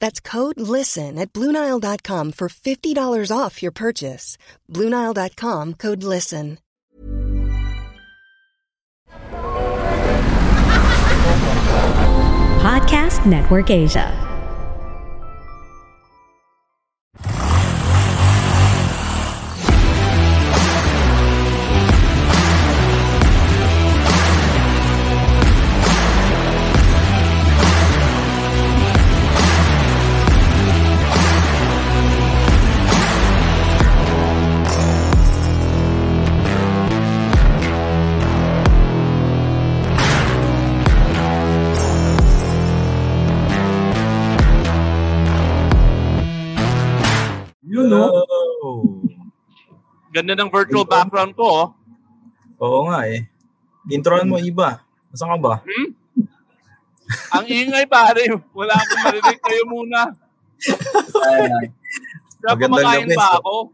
That's code LISTEN at Bluenile.com for $50 off your purchase. Bluenile.com code LISTEN. Podcast Network Asia. No? Ganda ng virtual background ko, oh. Oo nga eh. Introan mo iba. Nasaan ka ba? Hmm? Ang ingay, pare. Wala akong marinig. Kayo muna. Kaya kumakain pa ako.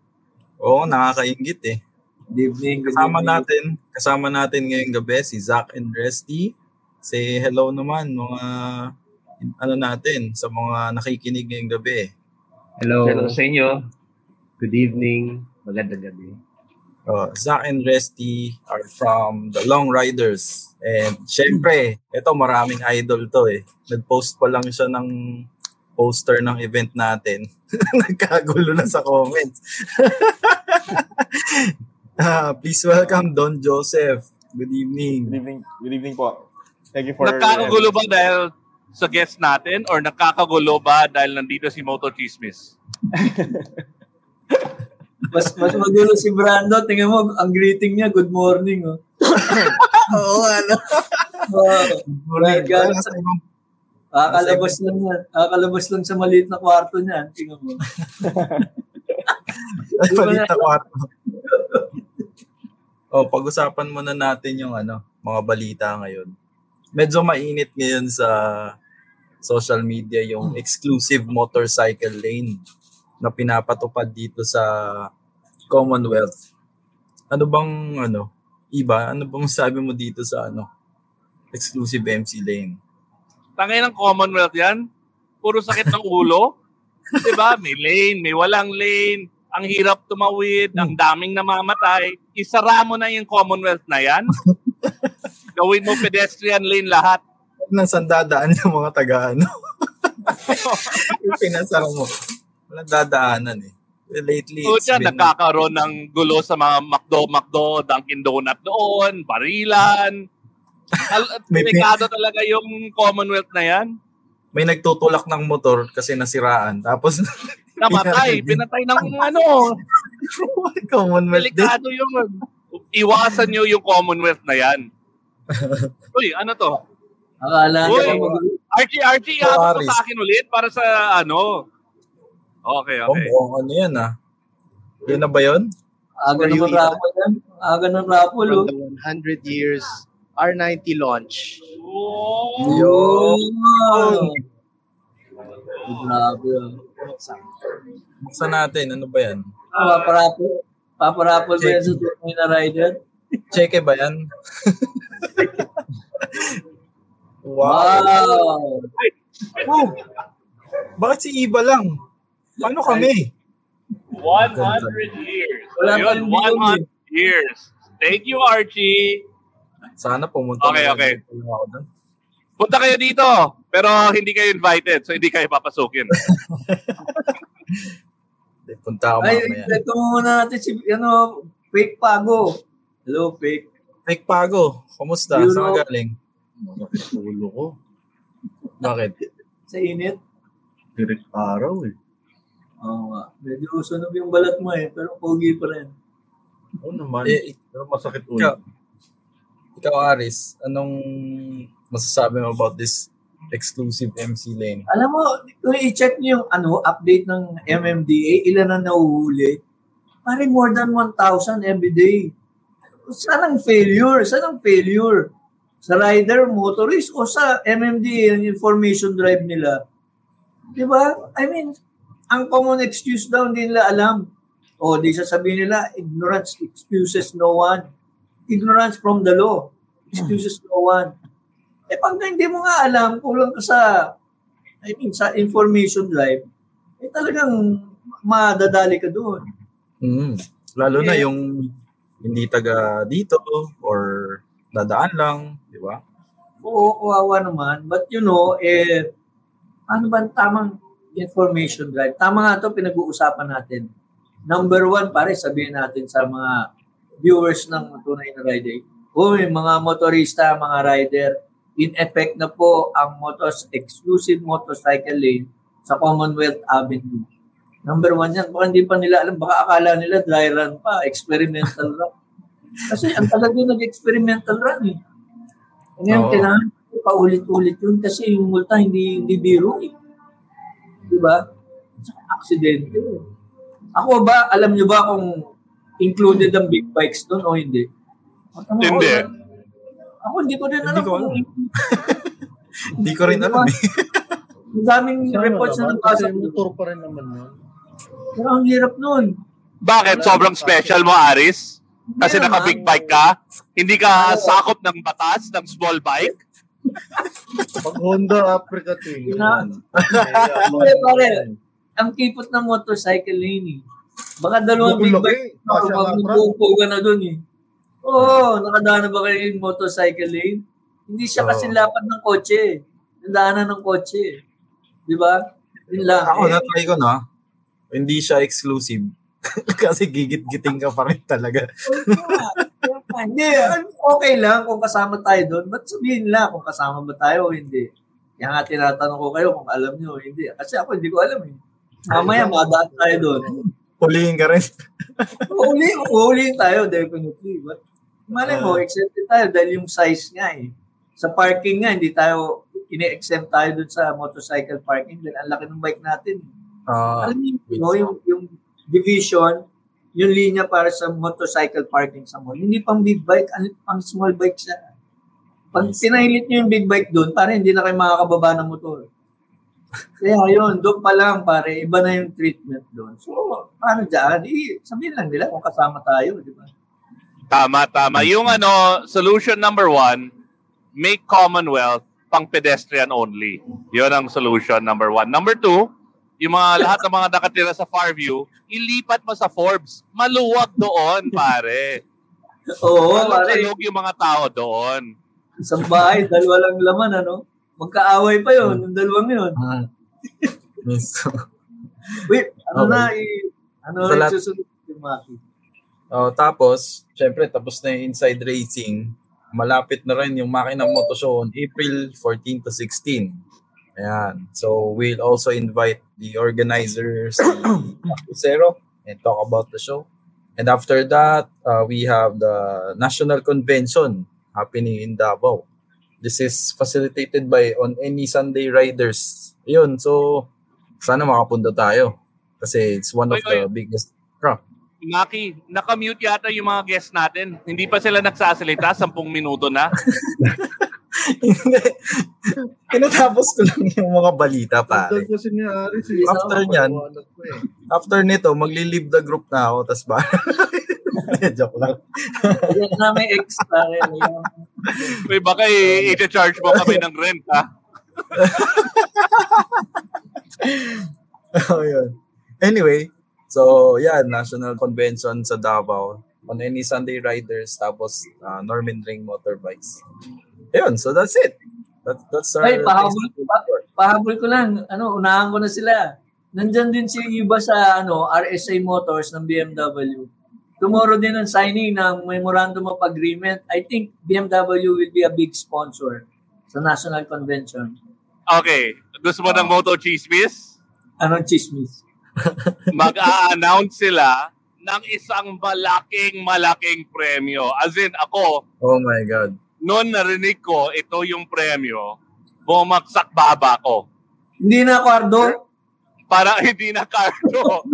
Oo, nakakaingit eh. Good evening. Good Kasama evening. natin, kasama natin ngayong gabi si Zach and Resty. Say hello naman mga ano natin sa mga nakikinig ngayong gabi. Hello. Hello sa inyo. Good evening. Magandang gabi. Oh, Zach and Resty are from the Long Riders. And syempre, ito maraming idol to eh. Nag-post pa lang siya ng poster ng event natin. Nagkagulo na sa comments. Ah, please welcome Don Joseph. Good evening. Good evening. Good evening po. Thank you for Nagkakagulo ba dahil sa guest natin or nagkakagulo ba dahil nandito si Moto Chismis? Mas, mas magulo si Brando. Tingnan mo, ang greeting niya, good morning. Oh. Oo, ano? Wow. Morning. Galing Parang sa- Kakalabas lang yan. Kakalabas lang sa maliit na kwarto niya. Tingnan mo. Palit na kwarto. oh, pag-usapan muna natin yung ano, mga balita ngayon. Medyo mainit ngayon sa social media yung exclusive motorcycle lane na pinapatupad dito sa Commonwealth. Ano bang ano, iba, ano bang sabi mo dito sa ano, exclusive MC lane? Tangay ng Commonwealth yan. Puro sakit ng ulo. diba? May lane, may walang lane. Ang hirap tumawid, ang daming namamatay. Isara mo na yung Commonwealth na yan. Gawin mo pedestrian lane lahat. Nang sandadaan yung mga taga ano. pinasara mo. Walang dadaanan eh. Lately, So it's dyan, been- nagkakaroon ng gulo sa mga McDo, McDo, Dunkin Donut doon, barilan. Al- delikado talaga yung Commonwealth na yan. may nagtutulak ng motor kasi nasiraan. Tapos, Namatay, pinatay ng ano. Commonwealth din. Delikado yung iwasan nyo yung Commonwealth na yan. Uy, ano to? Akala Uy. Archie, Archie, iabot sa akin ulit para sa ano. Okay, Oh, okay. mukhang ano yan ah. Yun na ba yun? Aga naman you, rapol yan. Aga ng rapol. Oh. From the 100 years R90 launch. Oh, Yun. Grabe. oh. Buksan natin. Ano ba yan? Ah, parapol. Paparapol ba yan sa tunay na rider? Cheque ba yan? Wow! Oh, bakit si Iba lang? Paano kami? 100 years. Yung bilog 100 years. Thank you, Archie. Sana pumunta Okay, na okay. Punta kayo dito, pero hindi kayo invited, so hindi kayo papasukin. Punta ako Ay, mamaya. ito muna natin si, ano, fake pago. Hello, fake. Fake Pago, kumusta? Euro. Saan galing? Masakit ulo ko. Bakit? Sa init. Direct araw eh. Oo nga. Medyo sunog yung balat mo eh, pero pogi pa rin. Oo naman. Eh, Pero masakit ulo. ikaw, ikaw Aris, anong masasabi mo about this exclusive MC lane? Alam mo, kung i-check niyo yung ano, update ng MMDA, ilan ang nahuhuli? Pare more than 1,000 every day. Saan ang failure? Saan ang failure? Sa rider, motorist, o sa MMDA, yung information drive nila? Di ba? I mean, ang common excuse daw, hindi nila alam. O, di sasabihin nila, ignorance excuses no one. Ignorance from the law. Excuses no one. Eh, pag hindi mo nga alam, kulang ka sa I mean, sa information drive, eh talagang madadali ka doon. Mm. Lalo na Eh, yung hindi taga dito or dadaan lang, di ba? Oo, kawawa naman. But you know, eh, ano ba ang tamang information drive? Tama nga ito, pinag-uusapan natin. Number one, pare, sabihin natin sa mga viewers ng Tunay na Rider. Uy, mga motorista, mga rider, in effect na po ang motos, exclusive motorcycle lane sa Commonwealth Avenue. Number one yan. Baka hindi pa nila alam. Baka akala nila dry run pa, experimental run. Kasi ang din nag-experimental run eh. Ngayon, Oo. kailangan paulit-ulit yun kasi yung multa hindi, hindi biro eh. Di ba? Aksidente. eh. Ako ba, alam nyo ba kung included ang big bikes doon o hindi? Ako, Hindi. Ako hindi ko din alam Hindi ko Hindi ko rin alam eh. Ang daming reports na nabasa motor pa rin naman yun. Pero ang hirap nun. Bakit? Sobrang special mo, Aris? Kasi naka-big bike ka? Hindi ka sakop ng batas ng small bike? Pag Honda Africa Twin. Ina- yan. Pare, pare, ang kipot ng motorcycle lane eh. Baka dalawang big bike ka na dun eh. Oo, nakadaan na ba kayo yung motorcycle lane? Hindi siya Oo. kasi lapad ng kotse. Nadaanan ng kotse. Di ba? Yun lang. Ako, Eh, na-try ko na. Hindi siya exclusive. Kasi gigit-giting ka pa rin talaga. Hindi, okay lang kung kasama tayo doon. Ba't sabihin lang kung kasama ba tayo o hindi? Kaya nga tinatanong ko kayo kung alam nyo o hindi. Kasi ako hindi ko alam eh. Mamaya madaan tayo doon. Huliin ka rin. Uli, uli tayo definitely. But malay mo, Ah. exempted tayo dahil yung size nga eh. Sa parking nga, hindi tayo, ini-exempt tayo dun sa motorcycle parking dahil ang laki ng bike natin. Ah, Alam niyo, no, yung, yung division, yung linya para sa motorcycle parking sa mall. Hindi pang big bike, ang, pang small bike siya. Pag Yes. pinahilit niyo yung big bike doon, para hindi na kayo makakababa ng motor. Kaya yun, doon pa lang, pare, iba na yung treatment doon. So, paano dyan? Eh, sabihin lang nila kung kasama tayo, di ba? Tama, tama. Yung ano, solution number one, make Commonwealth pang pedestrian only. Yun ang solution number one. Number two, yung mga lahat ng mga nakatira sa Farview, ilipat mo sa Forbes. Maluwag doon, pare. Oo, Maluwag pare. yung mga tao doon. Isang bahay, dalawa lang laman, ano? Magkaaway pa yun, yung dalawang yun. ah. Wait, ano Okay. na, eh, ano Sa rin lahat- susunod yung Maki? Oh, tapos, syempre, tapos na yung inside racing. Malapit na rin yung makina moto show on April 14 to 16. Ayan. So, we'll also invite the organizers, Zero, and talk about the show. And after that, uh, we have the National Convention happening in Davao. This is facilitated by On Any Sunday Riders. Yun, so sana makapunta tayo. Kasi it's one of Oy, the biggest crap. Maki, nakamute yata yung mga guests natin. Hindi pa sila nagsasalita, sampung minuto na. Hindi. Tinatapos ko lang yung mga balita, pare. kasi ni Aris eh. After niyan, after nito, magli-leave the group na ako, tas ba? Joke lang. Yan na may extra. Yung, May baka i-charge mo kami ng rent, ha? oh, yun. Anyway, so yeah, National Convention sa Davao on any Sunday riders tapos uh, Norman Ring motorbikes. Ayun, so that's it. That, that's our ay, pahabol, pa, pahabol ko lang. Ano, unahan ko na sila. Nandyan din si iba sa ano RSA Motors ng BMW. Tomorrow din ang signing ng Memorandum of Agreement. I think BMW will be a big sponsor sa National Convention. Okay. Gusto mo ng Moto Chismis? Anong chismis? Mag-a-announce sila ng isang malaking, malaking premyo. As in, ako, Oh my God. Noon narinig ko, ito yung premyo, bumaksak baba ko. Hindi na, Cardo. Para hindi na cardo.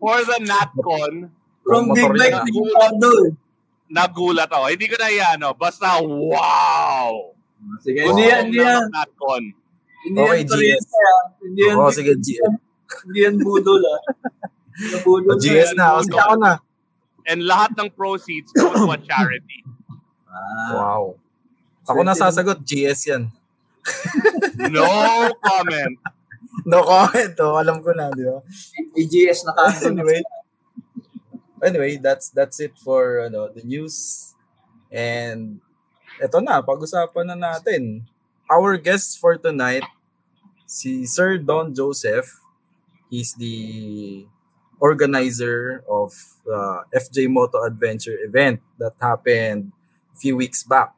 For the NatCon, From Big Bike to Cardo. nagulat ako. Hindi ko na yan, no? Basta, wow! Sige, Wow. hindi yan, hindi yan. NatCon. Hindi Okay, yan ah. Hindi yan, Oh, sige, G- hindi yan budol, ah. Hindi yan budol. Oh, GS na. Ako na. And lahat ng proceeds go to a charity. Ah, Wow. Ako na sasagot, GS yan. No comment. No comment. Oh, alam ko na, di ba? AGS na Cardo. anyway, anyway, that's that's it for ano the news. And eto na, pag-usapan na natin. Our guest for tonight, si Sir Don Joseph. He's the organizer of the FJ Moto Adventure event that happened few weeks back.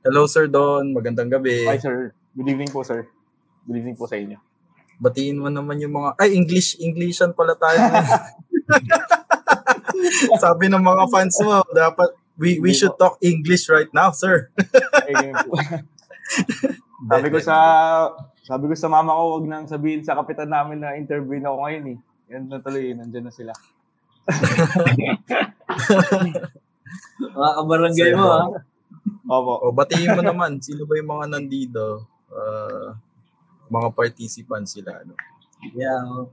Hello, Sir Don. Magandang gabi. Hi, sir. Good evening po, sir. Good evening po sa inyo. Batiin mo naman yung mga... Ay, English. Englishan pala tayo. Sabi ng mga fans mo, dapat we we should talk English right now, sir. Sabi ko sa sabi ko sa mama ko, wag nang sabihin sa kapitan namin na interview na ako ngayon eh. Yan na tuloy, nandiyan na sila. Mga kabarangay mo, ah. Opo. O, batiin mo naman. Sino ba yung mga nandito? Uh, mga participants sila. Ano? Yeah.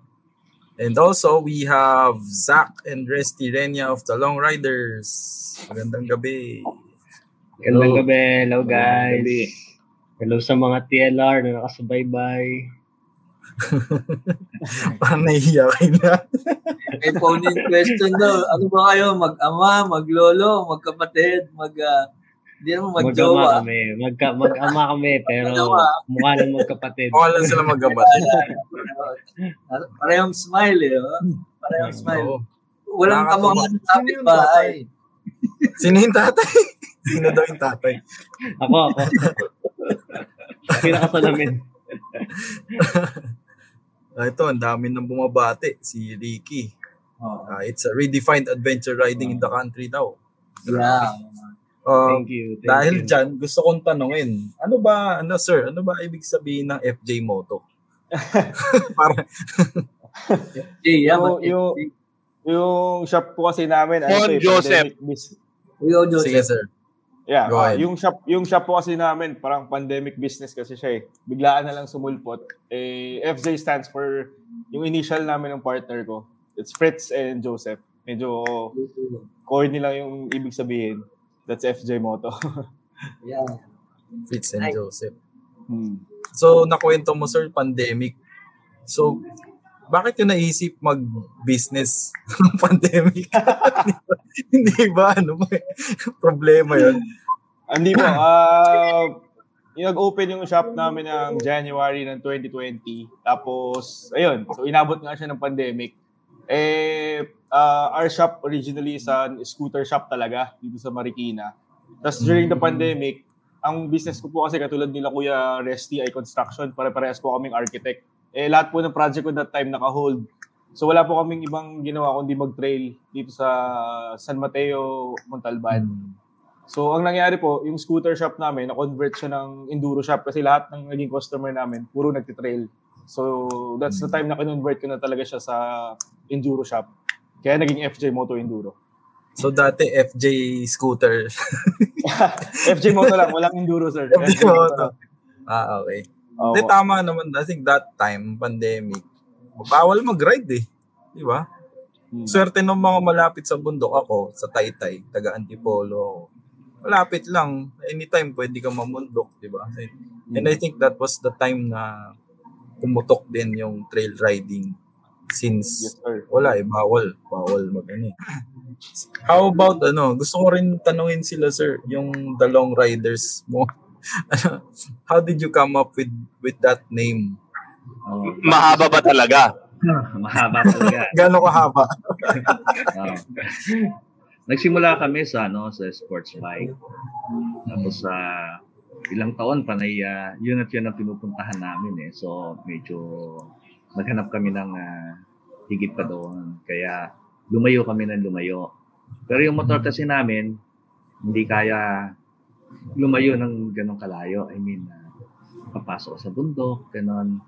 And also, we have Zach and Resty Renya of the Long Riders. Magandang gabi. Gandang gabi. Hello, guys. Hello sa mga TLR na nakasubaybay. Parang nahihiya kayo na. May phone in question daw. Ano ba kayo? Mag-ama, maglolo, magkapatid, mag... ah, Hindi naman Mag-ama magjowa. kami. Magka, mag-ama kami, pero Mag-ama. mukha lang magkapatid. Mukha lang sila magkabatid. Parehong smile eh. Oh. Parehong smile. Oo. Walang Nakakatuwa. kamukha ng Sino kapit yung bahay. tatay? Sino yung tatay? Sino daw yung tatay? Ako, ako. Pinakasalamin. Ah, ito, ang dami nang bumabati. Si Ricky. Oh. Ah, it's a redefined adventure riding in the country daw. Yeah. Ah, Thank you. Thank dahil you. dyan, gusto kong tanungin, ano ba, ano sir, ano ba ibig sabihin ng FJ Moto? Para, yeah, Yung- yung- Yung shop po kasi namin, ano eh, Joseph. Yo, Joseph. sige sir. Yeah, Go ahead. yung shop yung shop po kasi namin, parang pandemic business kasi siya eh. Biglaan na lang sumulpot. Eh FJ stands for yung initial namin ng partner ko. It's Fritz and Joseph. Medyo corny lang yung ibig sabihin. That's FJ Moto. Yeah. Fitz and. Joseph. hmm. So, nakwento mo sir, pandemic. So, bakit yung naisip mag-business ng pandemic? Hindi ba? Ano ba? Problema yun. Hindi po. ah yung nag-open yung shop namin ng January ng 2020. Tapos, ayun. So, inabot nga siya ng pandemic. Eh, ah, our shop originally is a scooter shop talaga dito sa Marikina. Tapos during the pandemic, ang business ko po kasi katulad nila Kuya Resty ay construction. Pare-parehas po kaming architect. Eh, lahat po ng project ko that time naka-hold. So wala po kaming ibang ginawa kundi mag-trail dito sa San Mateo, Montalban. So, ang nangyari po, yung scooter shop namin, na-convert siya ng enduro shop kasi lahat ng naging customer namin, puro nagtitrail. So, that's the time na kinonvert ko na talaga siya sa enduro shop. Kaya naging FJ Moto Enduro. So, dati FJ scooter. FJ Moto lang, walang enduro, sir. FJ Moto. Ah, okay. Oo. Hindi, tama naman. I think that time, pandemic, bawal mag-ride eh. Di ba? Swerte ng mga malapit sa bundok ako, sa Taytay, taga Antipolo. Malapit lang. Anytime pwede ka mamundok, di ba? And I think that was the time na pumutok din yung trail riding since Yes, sir. wala eh, bawal. Bawal mag ano eh. How about ano, gusto ko rin tanungin sila sir, yung the long riders mo. How did you come up with with that name? Oh, Mahaba ba talaga? mahaba talaga. Gano'ng kahaba? Oo. Nagsimula kami sa ano sa sports bike. Tapos sa ilang taon panay uh, yun at yun ang pinupuntahan namin eh. So medyo naghanap kami ng ah, higit pa doon. Kaya lumayo kami ng lumayo. Pero yung motor kasi namin hindi kaya lumayo ng ganong kalayo. I mean, ah, papasok sa bundok, ganon.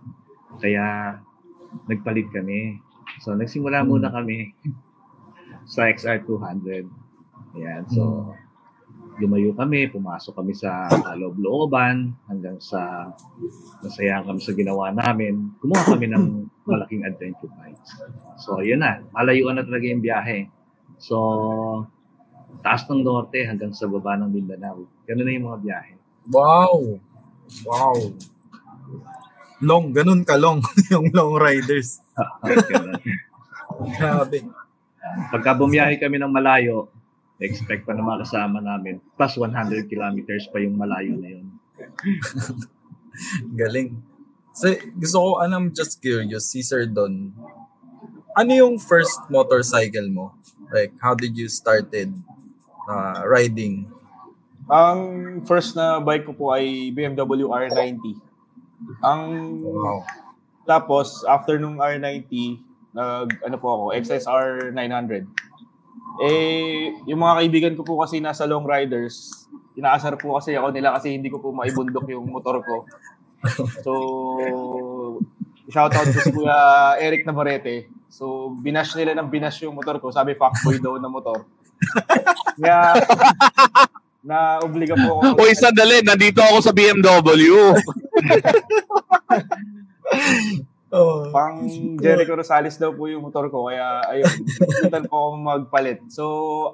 Kaya nagpalit kami. So nagsimula muna kami sa XR200. Ayan, so lumayo kami, pumasok kami sa loob-looban hanggang sa masaya kami sa ginawa namin. Kumuha kami ng malaking adventure bikes. So, yun na. Malayuan na talaga yung biyahe. So, taas ng norte hanggang sa baba ng Mindanao. Ganun na yung mga biyahe. Wow! Wow! Long, ganun ka long, yung long riders. Ganun. Grabe. Pagka bumiyahe kami ng malayo, expect pa na mga kasama namin, plus 100 kilometers pa yung malayo na yun. Galing. So, gusto ko, ano, I'm just curious, si Sir Don, ano yung first motorcycle mo? Like, how did you started uh, riding? Ang first na bike ko po ay BMW R90. Ang Wow. tapos after nung R90, nag ano po ako, XSR 900. Eh yung mga kaibigan ko po kasi nasa long riders, inaasar po kasi ako nila kasi hindi ko po maibundok yung motor ko. So shout out ko si Kuya Eric Navarrete. So binash nila ng binash yung motor ko. Sabi fuckboy daw na motor. Kaya na obliga po ako. Uy, sandali, nandito ako sa BMW. Oh. Pang Jericho Rosales daw po yung motor ko. Kaya, ayun, pinuntan po ako magpalit. So,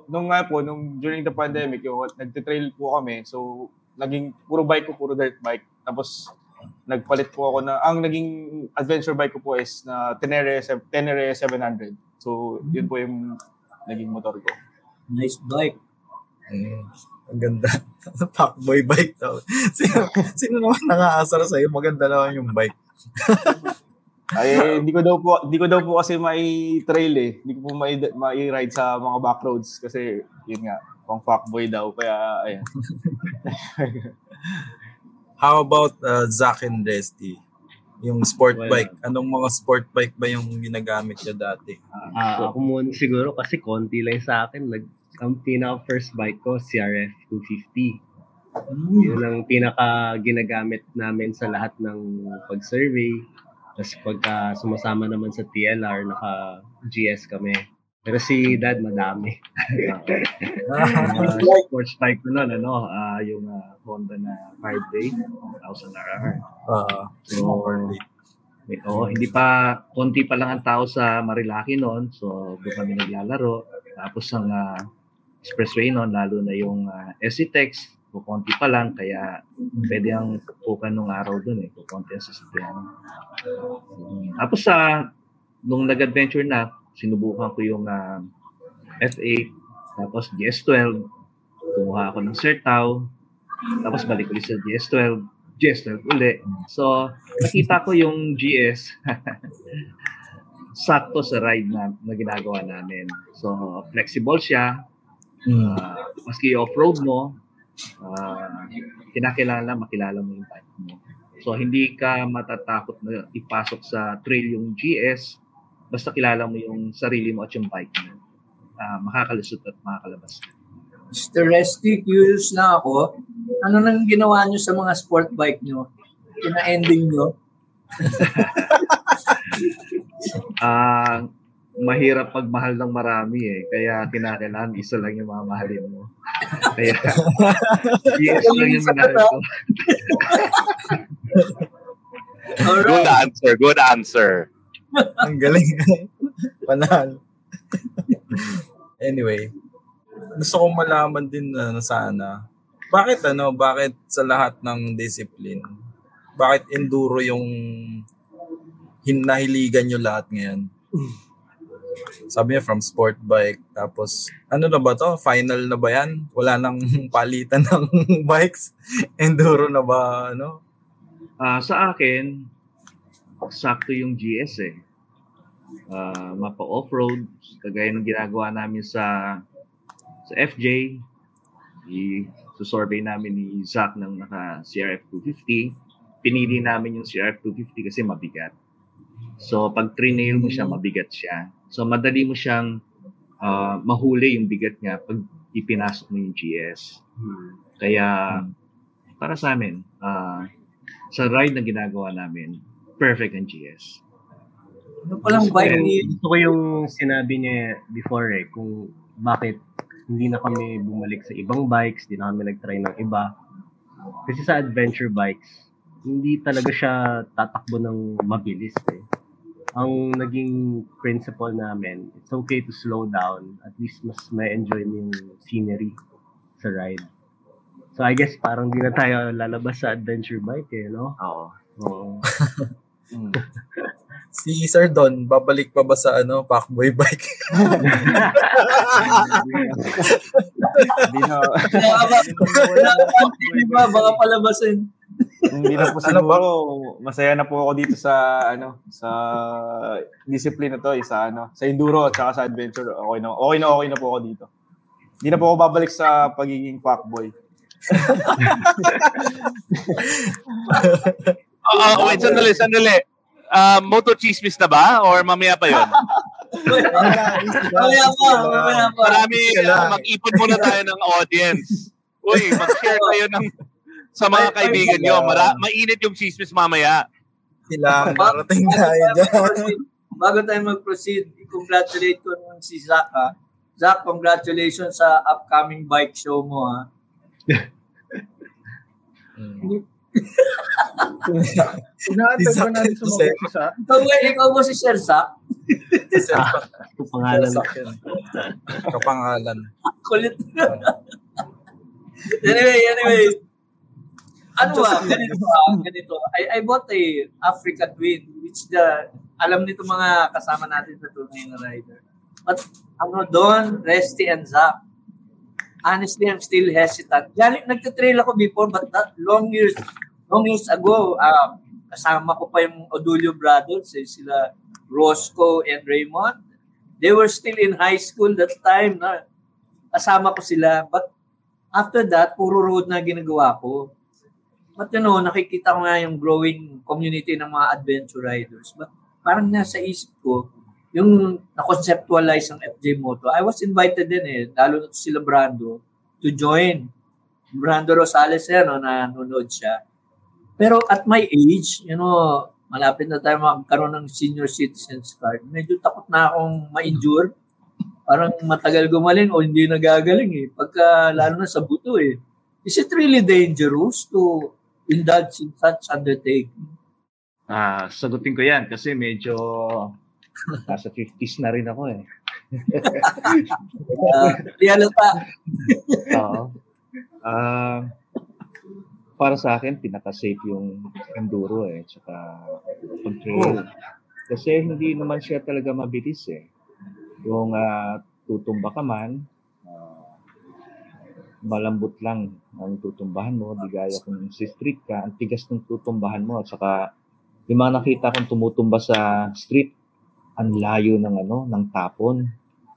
nung nga po, nung during the pandemic, yung nagtitrail po kami. So, naging puro bike ko, puro dirt bike. Tapos, nagpalit po ako na, ang naging adventure bike ko po is na Tenere, Tenere 700. So, yun po yung naging motor ko. Nice bike. Mm, ang ganda. Fuckboy bike daw. Sino, sino naman nakaasar sa'yo? Maganda naman yung bike. Ay, hindi ko daw po, hindi ko daw po kasi mai trail eh. Hindi ko po mai, mai ride sa mga back roads kasi yun nga, pang fuckboy daw kaya ayan. How about uh, Zach and Resty? Yung sport Well, bike. Anong mga sport bike ba yung ginagamit niya dati? Ah, ako muna siguro kasi konti lang sa akin. Nag, ang pinaka first bike ko, CRF 250. Yun ang pinaka ginagamit namin sa lahat ng pag-survey. Tapos pagka sumasama naman sa TLR, naka GS kami. Pero si dad madami. uh, sports bike ko nun, ano, ah, yung ah, Honda na hard day, 1000 RR. Uh, So, may, oo, hindi pa, konti pa lang ang tao sa Marilaki noon. So, doon kami naglalaro. Tapos ang ah, expressway noon, lalo na yung uh, SCTEX, konti pa lang. Kaya pwede ang pukan nung araw doon eh. Konti ang sasakyan. Mm, Tapos sa, nung nag-adventure na, sinubukan ko yung ah, F8, tapos GS12, kumuha ako ng Sertao, tapos balik ulit sa GS12, GS12 uli. So, nakita ko yung GS sakto sa ride na, na ginagawa namin. So, flexible siya. Uh, maski off-road mo, uh, kinakailangan lang makilala mo yung bike mo. So, hindi ka matatakot na ipasok sa trail yung GS basta kilala mo yung sarili mo at yung bike mo. Uh, makakalusot at makakalabas ka. Mr. Resty, curious lang ako. Ano nang ginawa nyo sa mga sport bike nyo? Kina-ending nyo? Ah, mahirap pagmahal ng marami eh. Kaya kinakailangan isa lang yung mamahalin mo. Kaya yes lang yung minahal ko. Good answer, good answer. Ang galing. Panal. anyway, gusto kong malaman din na ano, sana, bakit ano, bakit sa lahat ng discipline, bakit enduro yung hinahiligan nyo lahat ngayon? Sabi niya from sport bike. Tapos, ano na ba to? Final na ba yan? Wala nang palitan ng bikes? Enduro na ba? Ano? Uh, sa akin, sakto yung GS eh. Uh, mapa off-road, kagaya ng ginagawa namin sa sa FJ, i-survey namin ni Zach ng naka CRF 250. Pinili namin yung CRF 250 kasi mabigat. So pag trinail mo siya, mabigat siya. So madali mo siyang uh, mahuli yung bigat niya pag ipinasok mo yung GS. Kaya para sa amin, uh, sa ride na ginagawa namin, perfect ang GS. Ano palang bike ni... Gusto ko yung sinabi niya before eh, kung bakit hindi na kami bumalik sa ibang bikes, hindi na kami nag-try ng iba. Kasi sa adventure bikes, hindi talaga siya tatakbo ng mabilis eh ang naging principle namin, it's okay to slow down. At least mas may enjoy mo yung scenery sa ride. So I guess parang di na tayo lalabas sa adventure bike eh, no? Oo. Oo. hmm. si Sir Don, babalik pa ba sa ano, Packboy bike? Hindi na. Baka palabasin. Hindi na po siguro, masaya na po ako dito sa ano, sa discipline na to, eh, sa ano, sa enduro at saka sa adventure. Okay na, okay na okay na po ako dito. Hindi na po ako babalik sa pagiging fuckboy. uh, uh, wait, sandali, sandali. Uh, moto chismis na ba? Or mamaya pa yun? mamaya pa, mamaya pa. Marami, uh, mag-ipon muna tayo ng audience. Uy, mag-share kayo ng sa mga ay, kaibigan nyo. Mara, mainit yung chismis mamaya. Sila, marating tayo dyan. Bago tayo mag-proceed, congratulate ko naman si Zach ha. Zach, congratulations sa upcoming bike show mo ha. Inaantay ba natin sumagot si Zach? Ikaw, ikaw mo si Sir Zach? Si Sir Zach. Kapangalan. Kapangalan. Kulit. anyway, anyway, ano ba, ganito ah, ganito. I, I bought a Africa Twin, which the, alam nito mga kasama natin sa tunay na rider. But, ano doon, Resty and Zach, honestly, I'm still hesitant. Yan, nagtitrail ako before, but that long years, long years ago, uh, kasama ko pa yung Odulio brothers, eh, sila Roscoe and Raymond. They were still in high school that time. Na, kasama ko sila. But after that, puro road na ginagawa ko. But you know, nakikita ko nga yung growing community ng mga adventure riders. But parang nasa isip ko, yung na-conceptualize ng FJ Moto, I was invited din eh, lalo na sila Brando, to join. Brando Rosales eh, no, na nanonood siya. Pero at my age, you know, malapit na tayo magkaroon ng senior citizens card, medyo takot na akong ma-injure. Parang matagal gumaling o hindi nagagaling eh. Pagka, lalo na sa buto eh. Is it really dangerous to indulge in such undertaking? Ah, sagutin ko 'yan kasi medyo nasa 50s na rin ako eh. uh, realita. Oo. Uh, para sa akin, pinaka-safe yung enduro eh, tsaka pag-trail. Kasi hindi naman siya talaga mabilis eh. Yung uh, tutumba ka man, malambot lang ang tutumbahan mo, di gaya kung si street ka, ang tigas ng tutumbahan mo at saka yung mga nakita kong tumutumba sa street, ang layo ng ano, ng tapon.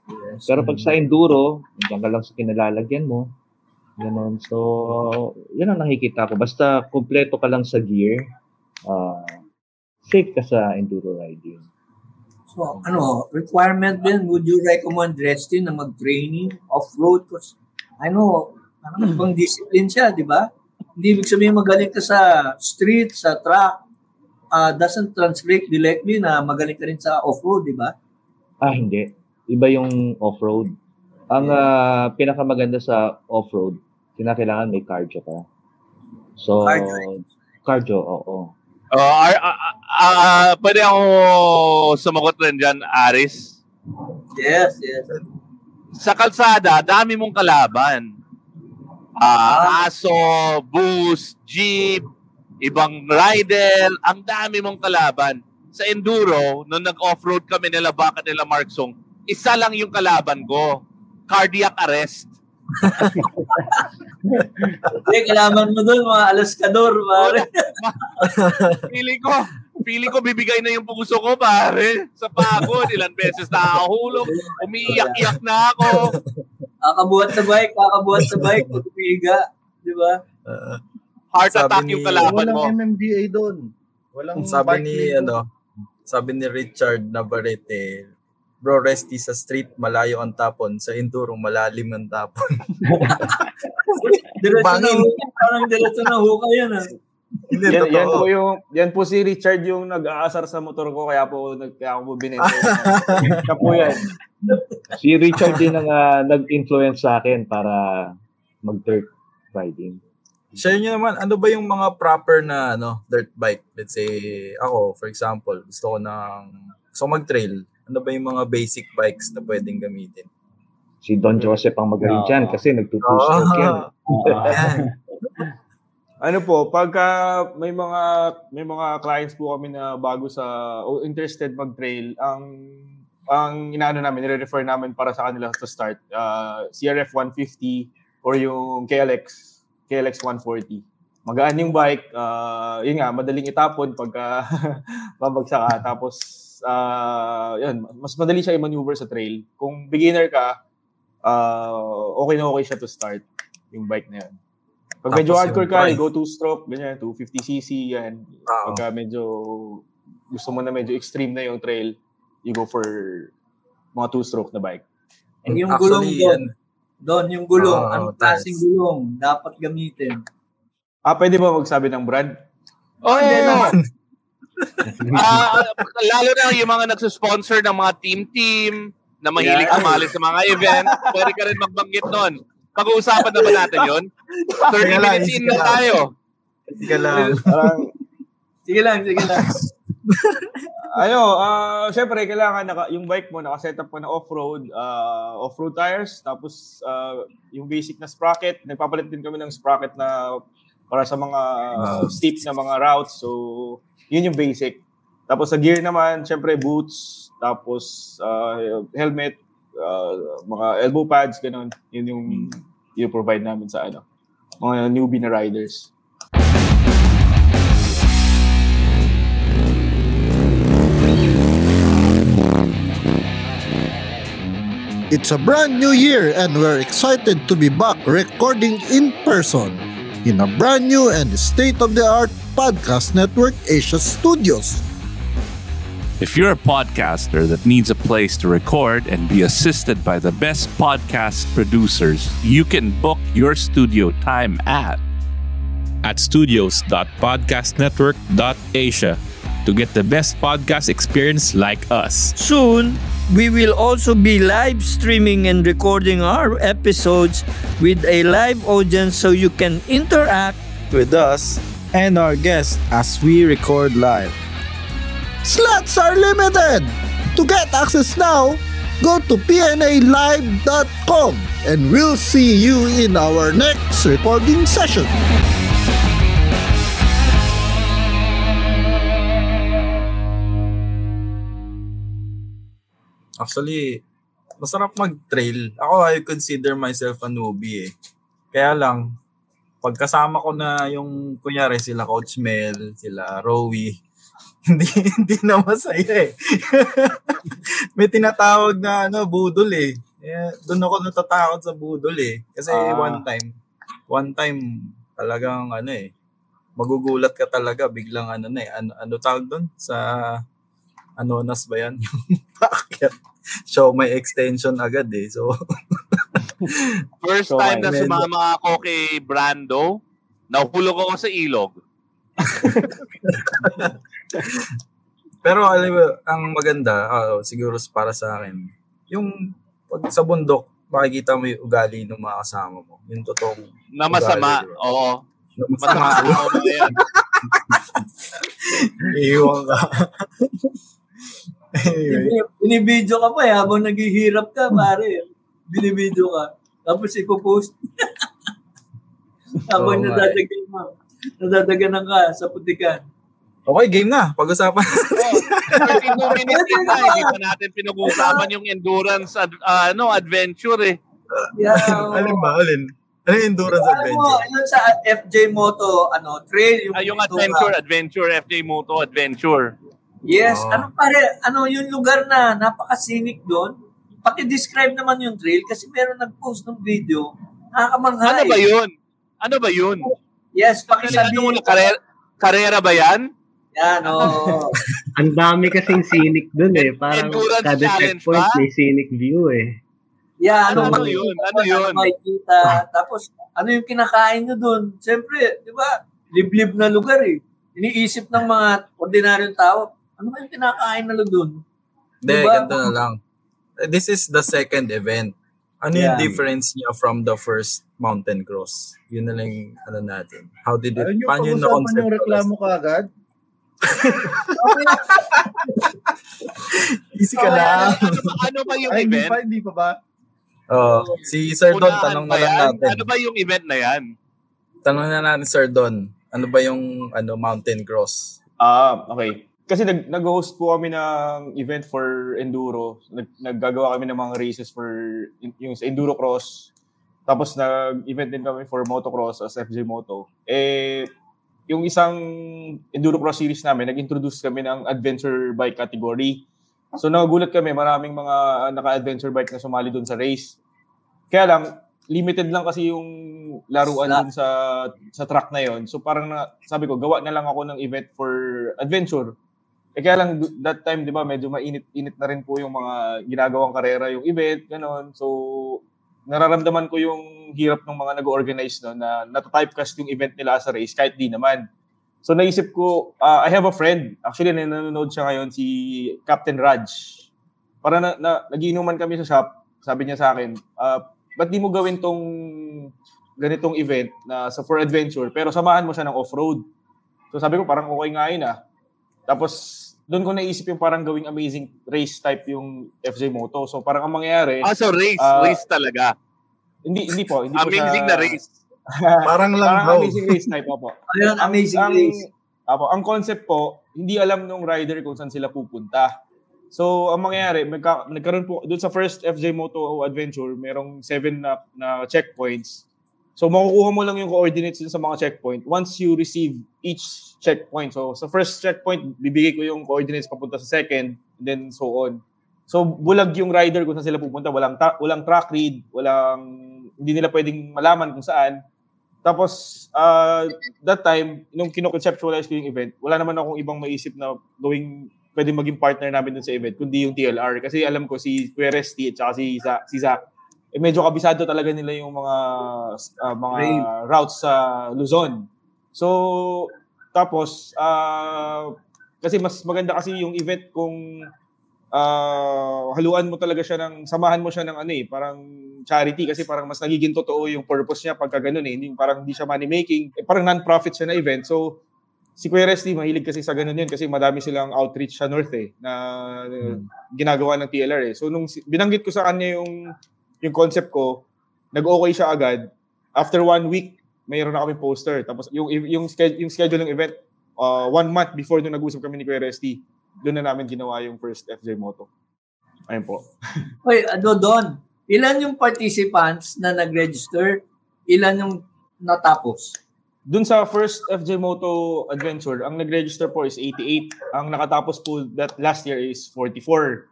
Yes. Pero pag sa enduro, diyan ka lang sa kinalalagyan mo, ganun. So, yan ang nakikita ko. Basta kumpleto ka lang sa gear, uh, safe ka sa enduro riding. So, ano, requirement din, would you recommend Restin na mag-training off-road? Because I know, ano, ibang discipline siya, di ba? Hindi ibig sabihin magaling ka sa street, sa track, uh, doesn't translate directly na magaling ka rin sa off-road, di ba? Ah, hindi. Iba yung off-road. Ang uh, pinakamaganda sa off-road, kinakailangan may cardio ka. So, cardio, cardio oo. Uh, uh, uh, uh, pwede ako sumagot rin dyan, Aris. Yes, yes. Sa kalsada, dami mong kalaban. Ah, aso, bus, jeep, ibang rider, ang dami mong kalaban. Sa enduro, nung nag-offroad kami nila baka nila Marksong, isa lang yung kalaban ko. Cardiac arrest. Hindi, kalaman mo doon, mga alaskador, pare. Feeling ko, feeling ko bibigay na yung puso ko, pare. Sa pagod, ilan beses na hulog. Umiiyak-iyak na ako. Kakabuhat sa bike, kakabuhat sa bike, pag umiiga. Di ba? Heart Sabi attack ni- yung kalaban mo. Walang MMDA doon. Walang Sabi ni doon. ano, sabi ni Richard Navarrete, Bro, resty sa street, malayo ang tapon. Sa enduro, malalim ang tapon. Diretso na Bangin. hukay. Parang diretso na hukay yan. Ah. Hindi, Yan, totoo. yan po yung yan po si Richard yung nag-aasar sa motor ko kaya po nag kaya ako binenta. Siya po yan. Si Richard din ang ah, nag-influence sa akin para mag-dirt riding. Share nyo naman, ano ba yung mga proper na ano, dirt bike? Let's say, ako, for example, gusto ko ng, gusto ko mag-trail. Ano ba yung mga basic bikes na pwedeng gamitin? Si Don Joseph ang magaling Ah. dyan kasi nagtutush Ah. yan. Yan. Ano po, pagka may mga may mga clients po kami na bago sa o interested mag-trail, ang ang inaano namin, nire-refer namin para sa kanila to start, uh, CRF 150 or yung KLX, KLX 140. Magaan yung bike, uh, yun nga, madaling itapon pagka babagsak ka. Tapos, uh, yun, mas madali siya i-maneuver sa trail. Kung beginner ka, uh, okay na okay siya to start yung bike na yun. Pag medyo Tapos hardcore ka, go two-stroke, ganyan, 250cc, yan. Oo. Pagka medyo gusto mo na medyo extreme na yung trail, you go for mga two-stroke na bike. And yung gulong Actually, doon, yan. doon yung gulong, Oo, anong klaseng gulong dapat gamitin? Ah, pwede ba magsabi ng brand? Oh, Hindi naman. Ah, lalo na yung mga nagsusponsor ng mga team-team na mahilig Yeah. sa mga event, pwede ka rin magbanggit nun. Pag-uusapan na ba natin yun? 30 Sige lang, minutes in sige na lang. tayo. Sige lang. Parang, Sige lang, sige lang. ano, ah, syempre, kailangan naka, yung bike mo, nakaset up ka na off-road, ah, off-road tires, tapos ah, yung basic na sprocket, nagpapalit din kami ng sprocket na para sa mga steep na mga routes. So, yun yung basic. Tapos sa gear naman, syempre boots, tapos ah, helmet, ah, mga elbow pads, ganun. Yun yung yung provide namin sa ano, mga newbie na riders. It's a brand new year and we're excited to be back recording in person in a brand new and state of the art podcast network Asia Studios. If you're a podcaster that needs a place to record and be assisted by the best podcast producers, you can book your studio time at at studios.podcastnetwork.asia to get the best podcast experience like us. Soon, we will also be live streaming and recording our episodes with a live audience so you can interact with us and our guests as we record live. Slots are limited! To get access now, go to pnalive.com and we'll see you in our next recording session. Actually, masarap mag-trail. Ako, I consider myself a newbie eh. Kaya lang, pagkasama ko na yung, kunyari, sila Coach Mel, sila Rowie, hindi, hindi na masaya eh. May tinatawag na ano, budol eh. Yeah, doon ako natatakot sa budol eh. Kasi Ah. one time, one time, talagang ano eh, magugulat ka talaga, biglang ano na eh, ano, ano tawag doon? Sa, anonas ba yan? Yung. Show my extension agad eh. So, First So, time na medyo- sumama ako kay Brando, nahulog ako sa ilog. pero alam mo, ang maganda, ah, siguro para sa akin, yung pag sa bundok, makikita mo yung ugali ng mga kasama mo. Yung totoong Na masama. ugali? Oo. Na Masama masama. yan. Iwan ka. Bini- Binibidyo ka pa eh, habang naghihirap ka, pare. Binibidyo ka. Tapos ipopost. habang nga eh. nadadagan mo. Nadadaganan ka sa putikan. Okay, game na. Pag-usapan. 52 minutes na, hindi pa natin pinag-uusapan yung endurance ad- ah, ano, adventure eh. Yeah. Alin ba? Alin? Ano yung endurance Alam mo, adventure? yun sa FJ Moto, ano, trail, yung, Ah, yung adventure, adventure, FJ Moto Adventure. Yes, Oh. ano pare, ano yung lugar na napaka-scenic doon? Paki-describe naman yung trail kasi meron nag-post ng video. Nakakamangha Ano eh. ba yun? Ano ba yun? Yes, Ano pakisabihin mo na karera, karera ba yan? Yan, oo. Ang dami kasing scenic dun eh. Parang Endurance kada challenge checkpoint ba? may scenic view eh. Yan, Ano, ano, ano yun? Ano yun? makikita. Tapos, ano yung kinakain nyo doon? Siyempre, di ba, liblib na lugar eh. Iniisip ng mga ordinaryong tao, ano ba yung kinakain na doon? Hindi, Diba? ganito na lang. This is the second event. Ano yung Yeah. difference niya from the first mountain cross? Yun na lang yung ano natin. How did it, Ayun yung paano yung pag-usapan na-concept? yung reklamo ka agad. Easy ka Ano, lang. ano, ba- ano ba yung Ay, hindi event? pa, hindi pa ba? Oh, si Sir Don, tanong na lang yan? natin. Ano ba yung event na yan? Tanong na natin, Sir Don. Ano ba yung ano mountain cross? Ah, okay. Kasi nag, nag-host po kami ng event for enduro. Nag, naggagawa kami ng mga races for yung sa enduro cross. Tapos nag-event din kami for motocross as FJ Moto. Eh, yung isang enduro cross series namin, nag-introduce kami ng adventure bike category. So nagugulat kami, maraming mga ah, naka-adventure bike na sumali doon sa race. Kaya lang, limited lang kasi yung laruan dun sa sa track na yon. So parang na, sabi ko, gawa na lang ako ng event for adventure. Eh kaya lang that time, 'di ba, medyo mainit-init na rin po yung mga ginagawang karera, yung event, ganon. So nararamdaman ko yung hirap ng mga nag-organize no na nata-typecast yung event nila sa race kahit di naman. So naisip ko, ah, I have a friend. Actually, na- nanonood siya ngayon si Captain Raj. Para na, na nagiinuman kami sa shop, sabi niya sa akin, ah, ba't di mo gawin tong ganitong event na sa for adventure pero samahan mo siya ng off-road. So sabi ko parang okay nga yun ah. Tapos doon ko naisip yung parang gawing amazing race type yung FJ Moto. So parang ang mangyayari Ah, so race. ah, race talaga. Hindi hindi po, hindi po Amazing siya- na race. Parang lang parang amazing race type po. Ayun, amazing ang, race. Apo, ang concept po, hindi alam nung rider kung saan sila pupunta. So, ang mangyayari, magka, nagkaroon po, doon sa first FJ Moto Adventure, merong seven na, na checkpoints. So, makukuha mo lang yung coordinates dun sa mga checkpoint once you receive each checkpoint. So, sa first checkpoint, bibigay ko yung coordinates papunta sa second, and then so on. So, bulag yung rider kung saan sila pupunta. Walang, ta- walang track read, walang, hindi nila pwedeng malaman kung saan. Tapos, uh, that time, nung kino-conceptualize ko yung event, wala naman akong ibang maisip na gawing pwede maging partner namin dun sa event, kundi yung TLR. Kasi alam ko si Queresty at saka si, Za- si Zach, eh, medyo kabisado talaga nila yung mga ah, mga Rail. routes sa Luzon. So, tapos, ah, kasi mas maganda kasi yung event kung ah, haluan mo talaga siya ng, samahan mo siya ng ano eh, parang charity kasi parang mas nagiging totoo yung purpose niya pagka ganun eh. Hindi, parang hindi siya money making. Eh, parang non-profit siya na event. So, si Kuya Resty, mahilig kasi sa ganun yun kasi madami silang outreach sa North eh, na uh, ginagawa ng TLR eh. So, nung si- binanggit ko sa kanya yung, yung concept ko, nag-okay siya agad. After one week, mayroon na kami poster. Tapos yung, yung, schedule, yung schedule ng event, uh, one month before nung nag-usap kami ni Kuya Resty, doon na namin ginawa yung first FJ Moto. Ayun po. Wait, ano doon? Ilan yung participants na nag-register? Ilan yung natapos? Doon sa first FJ Moto Adventure, ang nag-register po is 88. Ang nakatapos po that last year is 44.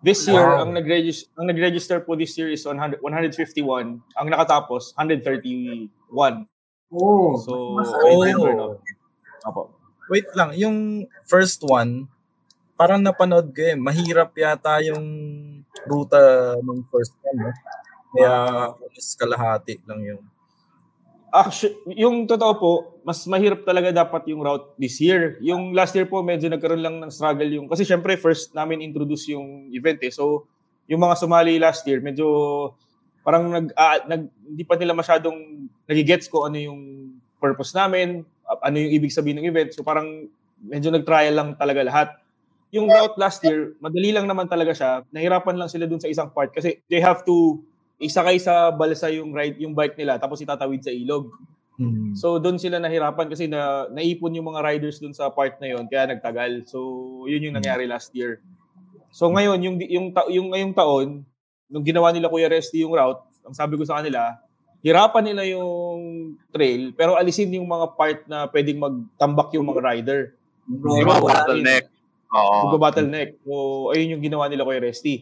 This year, Wow. ang nag-register ang nag-register po this year is 100, 151. Ang nakatapos 131. Oh, So, mas- Oh. Apo. Wait lang, yung first one, parang napanood ko eh, mahirap yata yung ruta ng first one, no? Kaya just kalahati lang yung Actually, yung totoo po, mas mahirap talaga dapat yung route this year. Yung last year po, medyo nagkaroon lang ng struggle yung... Kasi syempre, first namin introduce yung event eh. So, yung mga sumali last year, medyo parang nag, ah, nag hindi pa nila masyadong nagigets ko ano yung purpose namin, ah, ano yung ibig sabihin ng event. So, parang medyo nag-trial lang talaga lahat. Yung route last year, madali lang naman talaga siya. Nahirapan lang sila dun sa isang part kasi they have to isakay sa balsa yung ride yung bike nila tapos itatawid sa ilog. Hmm. So doon sila nahirapan kasi na naipon yung mga riders dun sa part na yon kaya nagtagal. So yun yung nangyari last year. So ngayon yung yung ta- yung ngayong taon nung ginawa nila Kuya Resty yung route, ang sabi ko sa kanila, hirapan nila yung trail pero alisin yung mga part na pwedeng magtambak yung mga rider. Yung mga bottleneck. Oo. Magbo-bottleneck. So, ayun yung ginawa nila kay Resty.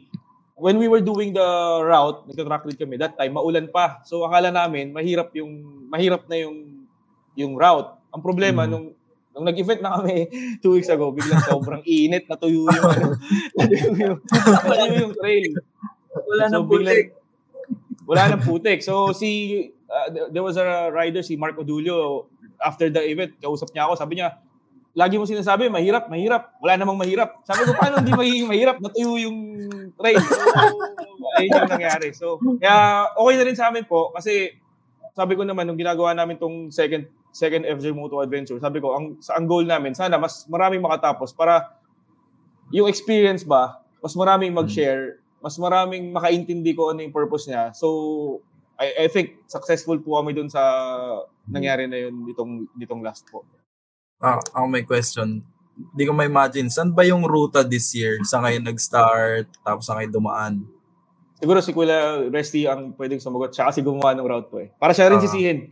When we were doing the route, nagka-track lead kami, that time, maulan pa. So, akala namin, mahirap yung, mahirap na yung, yung route. Ang problema, nung, nung nag-event na kami two weeks ago, biglang sobrang init, natuyo yung, ano, natuyo yung, natuyo yung trail. Wala So, nang putik. Wala nang putik. So, si, uh, there was a rider, si Marco Dulio, after the event, kausap niya ako, sabi niya, lagi mo sinasabi, mahirap, mahirap. Wala namang mahirap. Sabi ko, paano hindi magiging mahirap? Natuyo yung trail. So, ayun yung nangyari. So, kaya okay na rin sa amin po kasi sabi ko naman, nung ginagawa namin tong second second FJ Moto Adventure, sabi ko, ang, sa ang goal namin, sana mas maraming makatapos para yung experience ba, mas maraming mag-share, mas maraming makaintindi ko ano yung purpose niya. So, I, I think successful po kami dun sa nangyari na yun ditong, ditong last po. Ah, ako may question. Hindi ko ma-imagine, saan ba yung ruta this year? Saan kayo nag-start? Tapos saan kayo dumaan? Siguro si Kuya Resty ang pwedeng sumagot. Siya kasi gumawa ng route po eh. Para siya rin Ah. sisihin.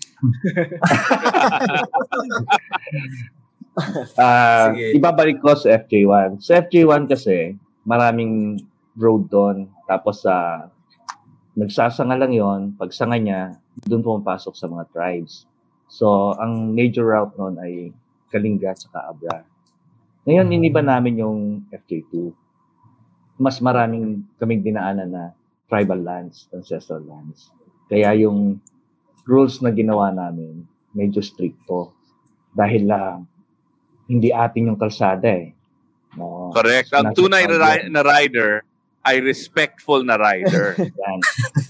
Ah, Sige. ibabalik ko sa FJ1. Sa FJ1 kasi, maraming road doon. Tapos sa nagsasanga lang yon pagsanga niya, doon pumapasok sa mga tribes. So, ang major route noon ay Kalinga at Abra. Ngayon, iniba namin yung FJ2. Mas maraming kaming dinaanan na tribal lands, ancestral lands. Kaya yung rules na ginawa namin, medyo stricto. Dahil lang, hindi atin yung kalsada eh. No, Correct. Ang tunay na, na rider ay respectful na rider. Yan.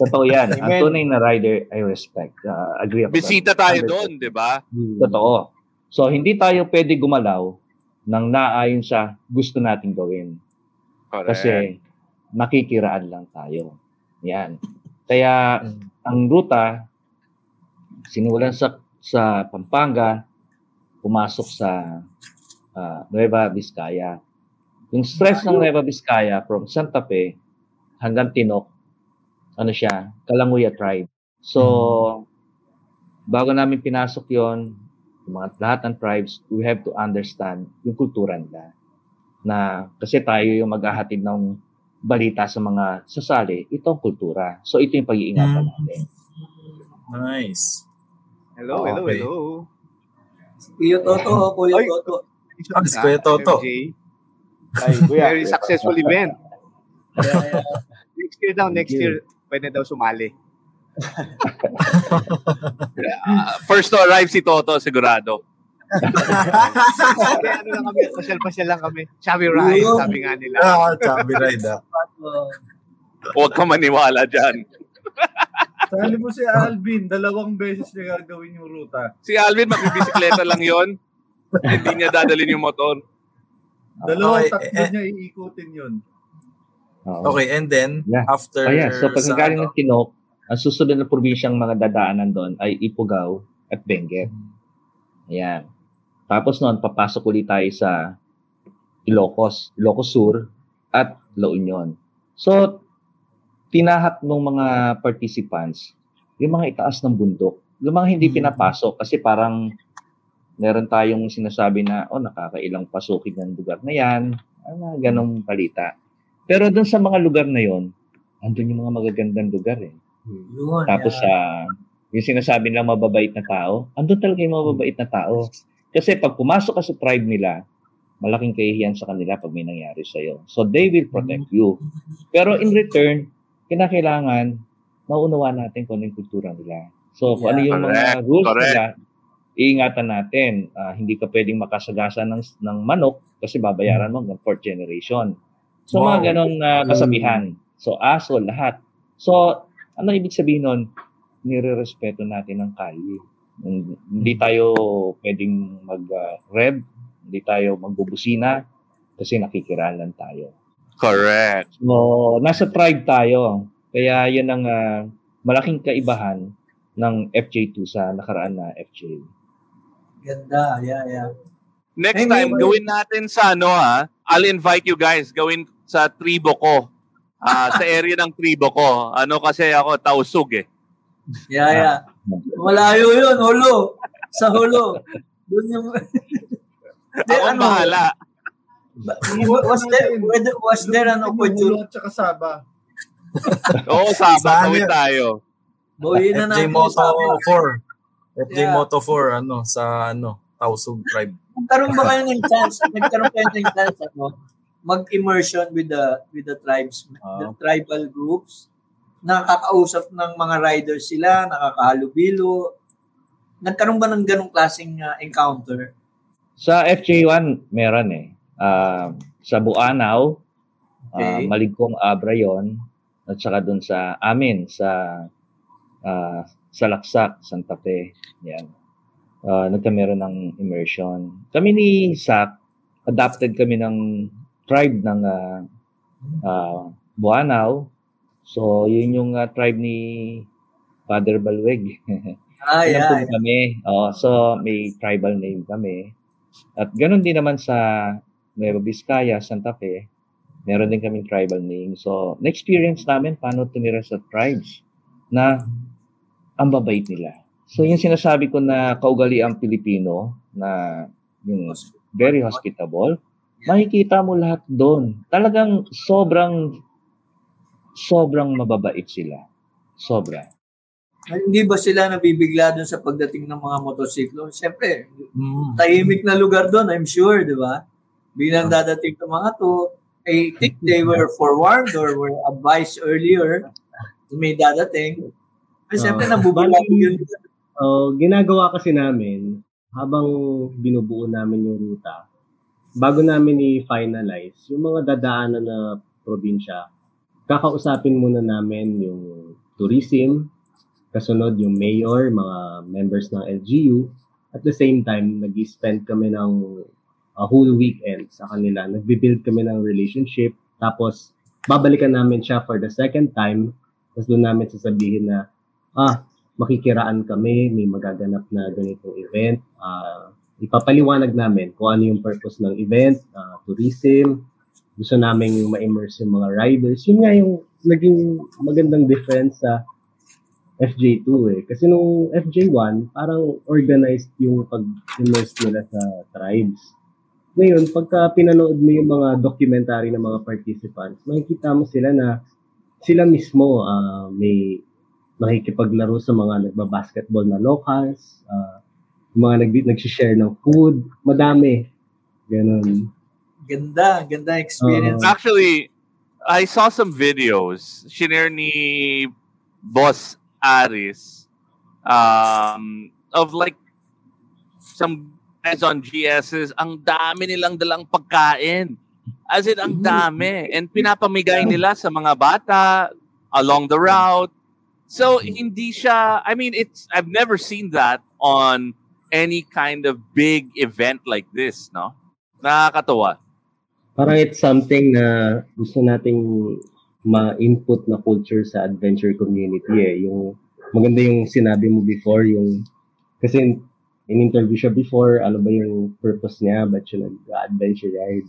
Totoo yan. Ang tunay na rider, I respect. Uh, agree ako. Bisita tayo doon, di ba? Totoo. So, hindi tayo pwede gumalaw nang naayon sa gusto nating gawin. Correct. Kasi nakikiraan lang tayo. Yan. Kaya ang ruta sinulan sa sa Pampanga, pumasok sa ah, Nueva Vizcaya. Yung stress ng Nueva Vizcaya from Santa Fe hanggang Tinok, ano siya, Kalanguya tribe. So, bago namin pinasok yon yung mga lahat ng tribes, we have to understand yung kultura nila. Na kasi tayo yung maghahatid ng balita sa mga sasali, ito ang kultura. So, ito yung pag-iingatan natin. Nice. Hello, Okay. hello, hello. Kuya Toto, Kuya Ay, Toto. Ah, si Kuya Toto. MJ. Ay, kuya. Very successful event. next year daw, next year, pwede daw sumali. First to arrive si Toto, sigurado. Kaya ano lang kami, pasyal-pasyal lang kami. Chubby ride, sabi nga nila. Ah, chubby ride ah. Huwag ka maniwala dyan. Sali mo si Alvin, dalawang beses niya gagawin yung ruta. Si Alvin, magbibisikleta lang yon. Hindi niya dadalhin yung motor. Dalawang Okay, tatlo eh, niya iikutin yun. Oo. Okay, and then, Yeah. after Oh, yeah. So, pag sa nanggaling ano, ng Tinok, ang susunod na probinsyang mga dadaanan doon ay Ipugaw at Benguet. Ayan. Tapos noon, papasok ulit tayo sa Ilocos, Ilocos Sur at La Union. So, tinahat ng mga participants yung mga itaas ng bundok. Yung mga hindi pinapasok kasi parang meron tayong sinasabi na, oh, nakakailang pasukin ng lugar na yan. Ano, ganong balita. Pero doon sa mga lugar na yon, andun yung mga magagandang lugar eh. Yun, Tapos sa yung sinasabi nilang mababait na tao, andun talaga yung mababait na tao. Kasi pag pumasok ka sa tribe nila, malaking kahihiyan sa kanila pag may nangyari sa iyo. So they will protect you. Pero in return, kinakailangan maunawa natin kung ano yung kultura nila. So kung ano yung mga Correct, rules correct. nila, iingatan natin. Ah, hindi ka pwedeng makasagasa ng, ng manok kasi babayaran mo hanggang fourth generation. So Wow. mga ganong ah, kasabihan. So aso, lahat. So ano ibig sabihin nun? Nire-respeto natin ang kali. Hindi tayo pwedeng mag-rev, hindi tayo magbubusina, kasi nakikiraan lang tayo. Correct. So, nasa tribe tayo. Kaya yun ang ah, malaking kaibahan ng FJ2 sa nakaraan na FJ. Ganda, yeah, yeah. Next Hey, time, gawin natin sa ano ha. I'll invite you guys. Gawin sa tribo ko. Ah, sa area ng tribo ko. Ano kasi ako, tausug eh. Yeah, yeah. Malayo yun, hulo. Sa hulo. Doon yung... Hindi, Ako ang bahala. Was there, was there an opportunity? At saka Saba. Oo, Saba, gawin tayo. Bawiin na FJ Moto sa amin. 4. FJ Yeah. Moto 4, ano, sa, ano, Tausug Tribe. Nagkaroon ba kayo ng chance? Nagkaroon kayo ng chance ano? Mag-immersion with the with the tribes, the tribal groups. Nakakausap ng mga riders sila, nakakahalubilo. Nagkaroon ba ng ganong klaseng uh, encounter? Sa FJ1, meron eh. Ah, sa Buanaw, ah, Okay. Maligkong Abra yon at saka dun sa amin, sa ah, sa Laksak, Santa Fe. Yan. Uh, nagkameron ng immersion. Kami ni Sak, adopted kami ng tribe ng ah, ah, Buanaw. So, yun yung ah, tribe ni Father Balweg. Ah, yeah, kami. Oh, so, may tribal name kami. At ganun din naman sa Nueva Vizcaya, Santa Fe. Meron din kaming tribal name. So, na-experience namin paano tumira sa tribes na ang babait nila. So, yung sinasabi ko na kaugali ang Pilipino na yung very hospitable, makikita mo lahat doon. Talagang sobrang sobrang mababait sila. Sobra. Hindi ba sila nabibigla doon sa pagdating ng mga motosiklo? Siyempre, tahimik na lugar doon, I'm sure, di ba? Bilang dadating ng mga to, I think they were forewarned or were advised earlier may dadating. Ay, siyempre, Ah. nabubulabog yun. Oh, ginagawa kasi namin habang binubuo namin yung ruta, bago namin i-finalize yung mga dadaanan na probinsya, kakausapin muna namin yung tourism, kasunod yung mayor, mga members ng LGU. At the same time, nag spend kami ng a whole weekend sa kanila. Nagbe-build kami ng relationship. Tapos, babalikan namin siya for the second time. Tapos doon namin sasabihin na, ah, makikiraan kami, may magaganap na ganitong event. Ah, ipapaliwanag namin kung ano yung purpose ng event, ah, tourism, gusto naming ma-immerse yung mga riders. Yun nga yung naging magandang difference sa FJ2 eh. Kasi nung FJ1, parang organized yung pag-immerse nila sa tribes. Ngayon, pagka pinanood mo yung mga documentary ng mga participants, makikita mo sila na sila mismo ah, may nakikipaglaro sa mga nagbabasketball na locals, yung mga nag nag-share ng food, madami. Ganun. Ganda, ganda experience. Actually, I saw some videos. Shinare ni Boss Aris um, of like some guys on GS's. Ang dami nilang dalang pagkain. As in, ang dami. And pinapamigay nila sa mga bata along the route. So, hindi siya, I mean, it's, I've never seen that on any kind of big event like this, no? Nakakatawa. Parang it's something na gusto nating ma-input na culture sa adventure community eh. Yung maganda yung sinabi mo before, yung kasi in-interview siya before, ano ba yung purpose niya, ba't siya nag-adventure ride?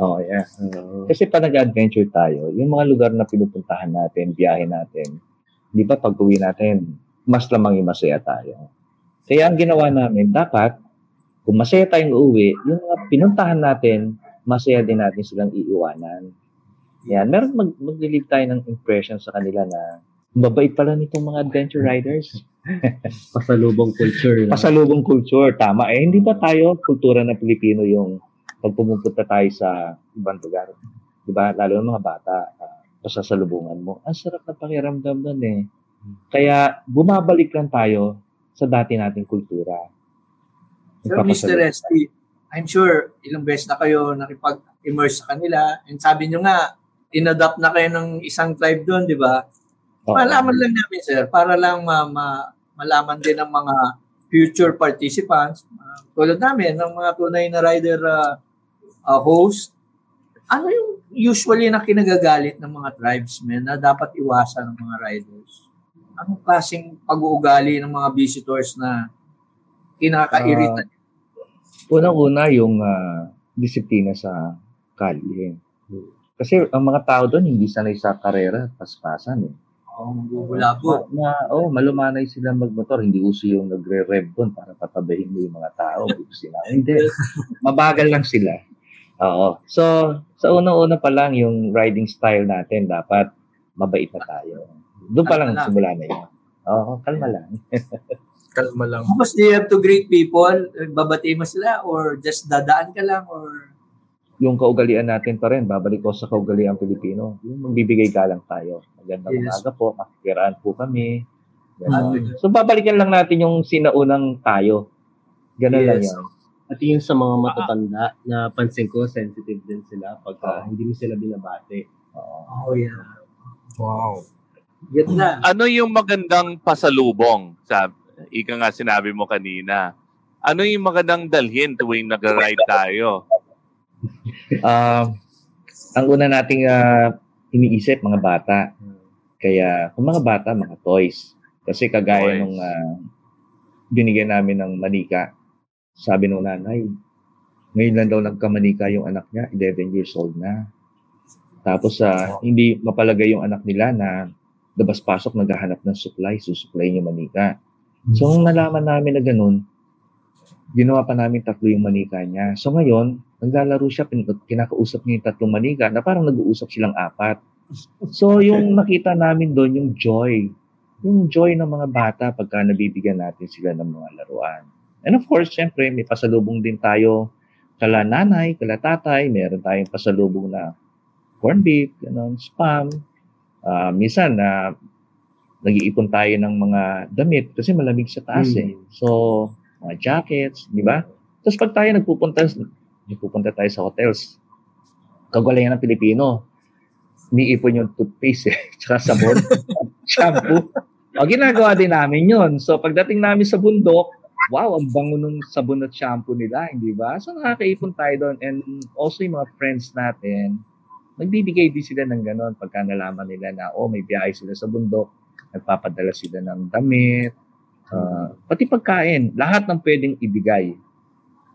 Oh, yeah. Uh, Kasi pag nag-adventure tayo, yung mga lugar na pinupuntahan natin, biyahe natin, di ba pag uwi natin, mas lamang yung masaya tayo. Kaya ang ginawa namin, dapat, kung masaya tayong uuwi, yung mga pinuntahan natin, masaya din natin silang iiwanan. Yan, meron mag mag-leave tayo ng impression sa kanila na mabait pala nitong mga adventure riders. Pasalubong culture. no? Pasalubong culture, tama. Eh, hindi ba tayo, kultura ng Pilipino yung pag pumupunta tayo sa ibang lugar? Di ba? Lalo ng mga bata, uh, pasasalubungan mo. Ang sarap na pakiramdam nun eh. Kaya bumabalik lang tayo sa dati nating kultura. Sir, Mr. ST, I'm sure ilang beses na kayo nakipag-immerse sa kanila. And sabi nyo nga, in-adopt na kayo ng isang tribe doon, di ba? Oo. Malaman lang namin, sir, para lang ma- ma- malaman din ng mga future participants, uh, tulad namin, ng mga tunay na rider uh, uh, host, ano yung usually na kinagagalit ng mga tribesmen na dapat iwasan ng mga riders? Anong klaseng pag-uugali ng mga visitors na kinakairita? Uh, Unang-una yung uh, disiplina sa kalye. Kasi ang mga tao doon hindi sanay sa karera, paspasan eh. Oh, magbubulabo. Ma, oh, malumanay sila magmotor. Hindi uso yung nagre-rev doon para patabahin mo yung mga tao. sila. Hindi. Mabagal lang sila. Oo. So, sa unang-una pa lang, yung riding style natin, dapat mabait na tayo. Doon pa lang, simula na yun. Oo, kalma lang. kalma lang. Mas do you have to greet people? Babati mo sila? Or just dadaan ka lang? Or yung kaugalian natin pa rin, babalik ko sa kaugalian Pilipino, yung magbibigay galang tayo. Magandang yes. umaga po, makikiraan po kami. Uh, so babalikan lang natin yung sinaunang tayo. Ganun yes. lang yan. At yung sa mga matatanda, na pansin ko, sensitive din sila pag uh, hindi mo sila binabate. Oh, yeah. Wow. Get na. Ano yung magandang pasalubong? Sabi, ika nga sinabi mo kanina. Ano yung magandang dalhin tuwing nag-ride tayo? uh, ang una nating uh, iniisip, mga bata. Kaya, kung mga bata, mga toys. Kasi kagaya toys. nung uh, binigyan namin ng manika, sabi nung nanay, ngayon lang daw nagkamanika yung anak niya, 11 years old na. Tapos, uh, hindi mapalagay yung anak nila na labas-pasok naghahanap ng supply, susupply yung manika. So, nung nalaman namin na ganun, ginawa pa namin tatlo yung manika niya. So ngayon, naglalaro siya, kinakausap niya yung tatlong manika na parang nag-uusap silang apat. So yung nakita namin doon, yung joy. Yung joy ng mga bata pagka nabibigyan natin sila ng mga laruan. And of course, syempre, may pasalubong din tayo kala nanay, kala tatay, meron tayong pasalubong na corn beef, ganun, spam. Uh, minsan na uh, nag-iipon tayo ng mga damit kasi malamig sa taas mm. eh. So, mga jackets, di ba? Tapos pag tayo nagpupunta, nagpupunta tayo sa hotels, kagalayan ng Pilipino, niipon yung toothpaste eh, tsaka sabon, shampoo. O, ginagawa din namin yun. So, pagdating namin sa bundok, wow, ang bango nung sabon at shampoo nila, hindi ba? So, nakakaipon tayo doon. And also, yung mga friends natin, nagbibigay din sila ng ganon pagka nalaman nila na, oh, may biyahe sila sa bundok, nagpapadala sila ng damit, Uh, pati pagkain, lahat ng pwedeng ibigay.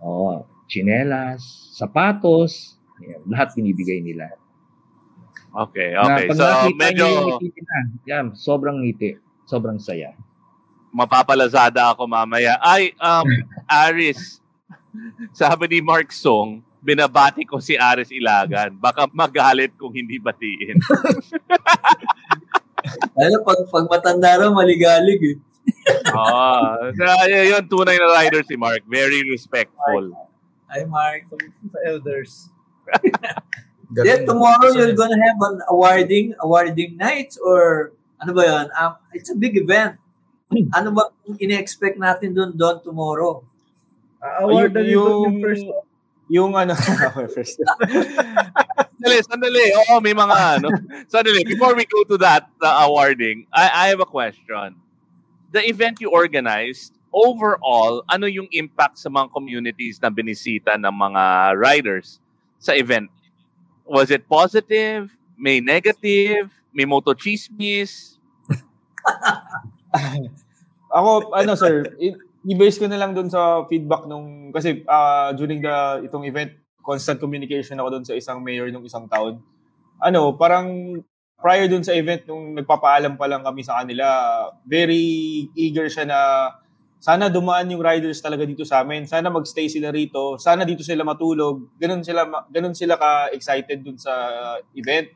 Oh, chinelas, sapatos, yan, lahat binibigay nila. Okay, okay. Na, so, medyo... Na, yan, sobrang ngiti. Sobrang saya. Mapapalazada ako mamaya. Ay, um, Aris, sabi ni Mark Song, binabati ko si Aris Ilagan. Baka magalit kung hindi batiin. Ano, pag, pag matanda raw, maligalig eh oh, so, yun, tunay na rider si Mark. Very respectful. Hi, Mark. Sa elders. Then tomorrow you're gonna have an awarding awarding night or ano ba yan? Um, it's a big event. Ano ba ini-expect natin doon doon tomorrow? Uh, award yung, yung, yung first yung ano first sandali sandali oo may mga ano sandali before we go to that the awarding I I have a question the event you organized, overall, ano yung impact sa mga communities na binisita ng mga riders sa event? Was it positive? May negative? May moto chismis? Ako, ano sir, i-base ko na lang dun sa feedback nung, kasi uh, during the itong event, constant communication ako dun sa isang mayor ng isang town. Ano, parang prior dun sa event, nung nagpapaalam pa lang kami sa kanila, very eager siya na sana dumaan yung riders talaga dito sa amin. Sana magstay sila rito. Sana dito sila matulog. Ganun sila, ganun sila ka-excited dun sa event.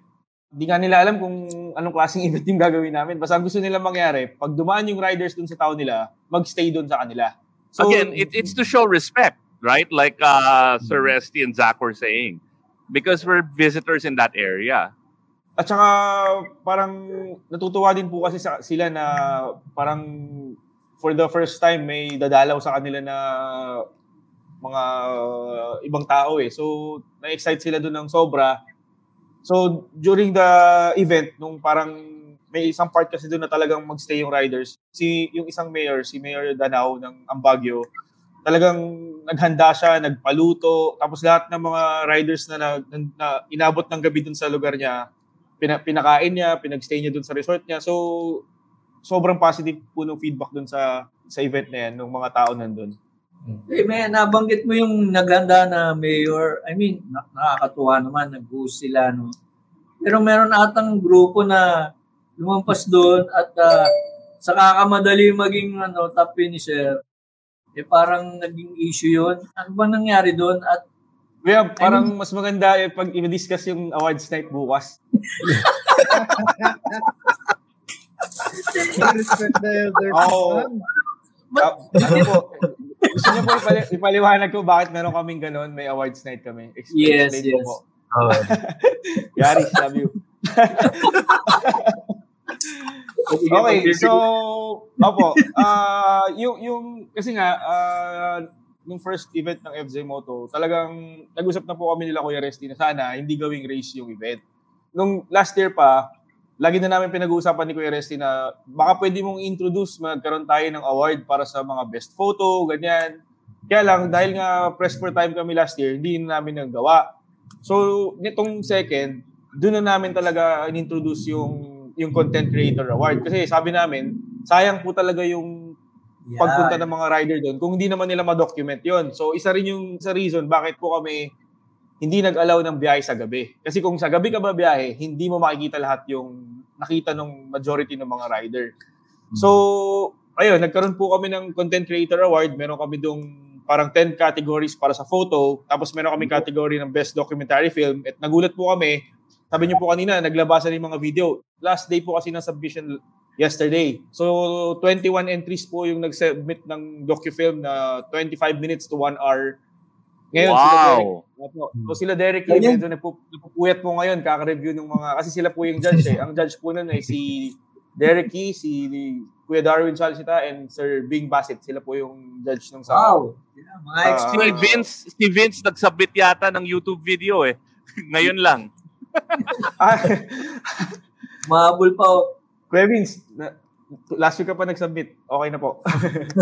Hindi nga nila alam kung anong klaseng event yung gagawin namin. Basta ang gusto nila mangyari, pag dumaan yung riders dun sa town nila, magstay dun sa kanila. So, Again, it, it's to show respect, right? Like uh, Sir Resty and Zach were saying. Because we're visitors in that area. At saka parang natutuwa din po kasi sa, sila na parang for the first time may dadalaw sa kanila na mga ibang tao eh. So na-excite sila doon ng sobra. So during the event nung parang may isang part kasi doon na talagang magstay yung riders. Si yung isang mayor, si Mayor Danao ng Ambagyo, talagang naghanda siya, nagpaluto, tapos lahat ng mga riders na, na, na inabot ng gabi dun sa lugar niya, pina, pinakain niya, pinagstay niya dun sa resort niya. So, sobrang positive po ng feedback dun sa sa event na yan, ng mga tao nandun. Eh, may nabanggit mo yung naghanda na mayor. I mean, na- nakakatuwa naman, nag-host sila, no? Pero meron atang grupo na lumampas doon at ah, sa kakamadali maging ano, top finisher, eh parang naging issue yun. Ano ba nangyari doon? At Kaya parang mas maganda eh, pag i-discuss yung awards night bukas. Respect the elder. Oo. Ah, ano po, gusto niyo po ipali- ipaliwanag ko bakit meron kaming ganun, may awards night kami. Ex- Yes, explain ko yes. po. Oo. Yari, love you. okay, so, opo, ah yung, yung, kasi nga, ah nung first event ng FJ Moto, talagang nag-usap na po kami nila Kuya Resty na sana hindi gawing race yung event. Nung last year pa, lagi na namin pinag-uusapan ni Kuya Resty na baka pwede mong introduce, magkaroon tayo ng award para sa mga best photo, ganyan. Kaya lang, dahil nga press for time kami last year, hindi na namin nagawa. So, nitong second, doon na namin talaga in-introduce yung yung content creator award kasi sabi namin sayang po talaga yung Yeah. pagpunta ng mga rider doon kung hindi naman nila ma-document yon so isa rin yung sa reason bakit po kami hindi nag-allow ng biyahe sa gabi. Kasi kung sa gabi ka ba biyahe hindi mo makikita lahat yung nakita ng majority ng mga rider. So ayun nagkaroon po kami ng content creator award. Meron kami dong parang 10 categories para sa photo. Tapos meron kami category ng best documentary film. At nagulat po kami. Sabi niyo po kanina, naglabasan yung mga video. Last day po kasi ng submission yesterday. So, 21 entries po yung nag-submit ng docufilm na 25 minutes to 1 hour. Ngayon, sila Wow. Derek, Opo. so sila Derek Lee, medyo napu- napupuyat po ngayon, kaka-review ng mga, kasi sila po yung judge eh. Ang judge po nun ay si Derek Key, si Kuya Darwin Salsita, and Sir Bing Bassett. Sila po yung judge ng sa... wow, yeah, mga Ah, Si. Vince, si Vince nagsubmit yata ng YouTube video eh. Ngayon lang. Mahabol pa. oh. Kuya Vince, na, last week ka pa nag-submit. Okay na po.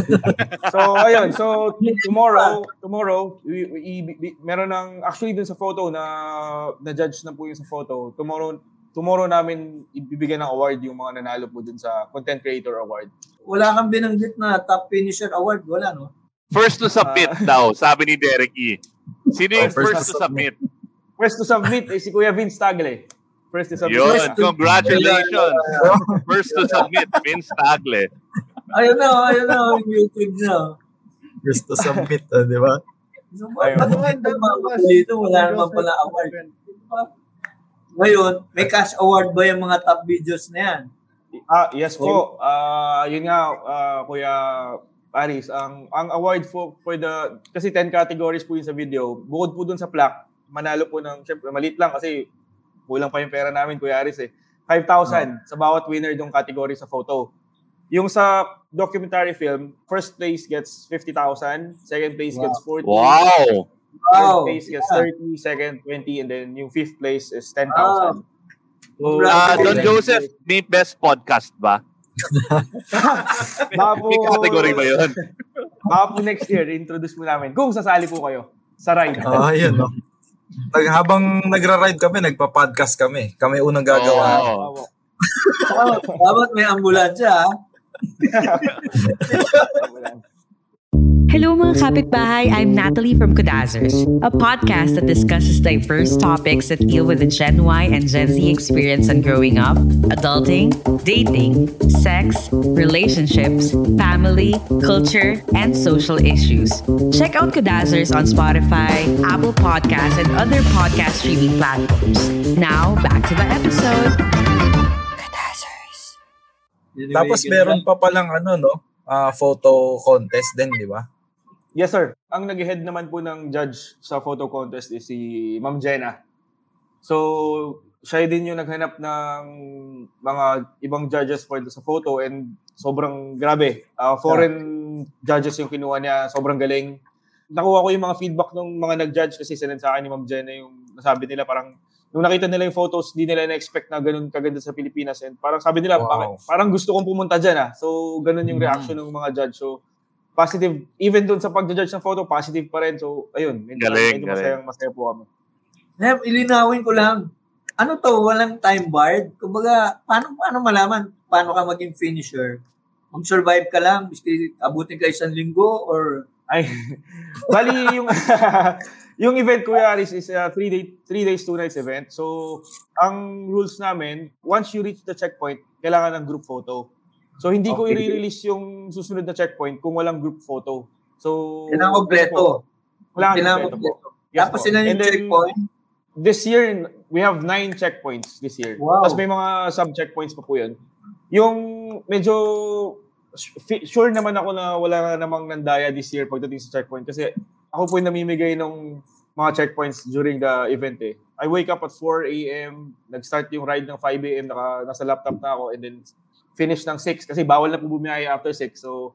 so, ayun. So, tomorrow, tomorrow, we, we, we- meron ng, actually dun sa photo na, na-judge na po yung sa photo. Tomorrow, tomorrow namin ibibigyan ng award yung mga nanalo po dun sa Content Creator Award. Wala kang binanggit na top finisher award. Wala, no? First to submit daw, sabi ni Derek E. Sino yung Oh, first first, to to submit? First to submit ay si Kuya Vince Tagle. First to submit. Yun, congratulations. First to submit, Vince Tagle. Ayun na, ayun na, yung YouTube na. Gusto submit, ah, di ba? Ano nga ito, mga kapalito, wala naman pala award. Ngayon, may cash award ba yung mga top videos na yan? Ah, yes po. Ah, yun nga ah, Kuya Paris, ang ang award for for the kasi 10 categories po yung sa video. Bukod po dun sa plaque, manalo po ng syempre maliit lang kasi kulang pa yung pera namin Kuya Aris eh. 5,000 sa bawat winner dong category sa photo. Yung sa documentary film, first place gets 50,000, second place gets 40. Wow. Third Wow. place gets Yeah. 30, second 20, and then yung fifth place is 10,000. Wow. So, Ah, Congratulations. Don Joseph, may best podcast ba? Baka po, May category ba yun? Baka po next year, introduce mo namin. Kung sasali po kayo sa ride. Ah, yun, no? Pag- habang nagra-ride kami, nagpa-podcast kami. Kami unang gagawa. Oo. Oh, dapat may ambulansya, ha? Hello mga kapitbahay, I'm Natalie from Kudazzers, a podcast that discusses diverse topics that deal with the Gen Y and Gen Z experience on growing up, adulting, dating, sex, relationships, family, culture, and social issues. Check out Kudazzers on Spotify, Apple Podcasts, and other podcast streaming platforms. Now, back to the episode. Tapos meron pa palang ano, no? Ah, photo contest din, di ba? Yes, sir. Ang nag-head naman po ng judge sa photo contest is si Ma'am Jenna. So, siya din yung naghanap ng mga ibang judges for sa photo and sobrang grabe. Ah, foreign judges yung kinuha niya, sobrang galing. Nakuha ko yung mga feedback ng mga nag-judge kasi sinend sa akin ni Ma'am Jenna yung nasabi nila parang nung nakita nila yung photos, di nila na-expect na ganun kaganda sa Pilipinas. And parang sabi nila, Wow. "Bakit? parang gusto kong pumunta dyan ah. So, ganun yung reaction ng mga judge. So, positive, even doon sa pag-judge ng photo, positive pa rin. So, ayun, medyo, Galing, medyo galing. masaya, masaya po kami. Nep, ilinawin ko lang. Ano to, walang time barred? Kumbaga, paano, paano malaman paano ka maging finisher? Mag-survive ka lang, abutin ka isang linggo or Ay, bali yung yung event Kuya Aris is a three day three days two nights event. So, ang rules namin, once you reach the checkpoint, kailangan ng group photo. So, hindi ko Okay. i-release yung susunod na checkpoint kung walang group photo. So, kailangan kompleto. Kailangan Kailangan kompleto. Yes Tapos po. sila yung then, checkpoint. This year, we have nine checkpoints this year. Wow. Tapos may mga sub-checkpoints pa po yun. Yung medyo sure naman ako na wala namang nandaya this year pagdating sa checkpoint kasi ako po yung namimigay ng mga checkpoints during the event eh. I wake up at 4 a.m., nag-start yung ride ng 5 a.m., naka, nasa laptop na ako, and then finish ng 6 kasi bawal na po bumiyay after 6. So,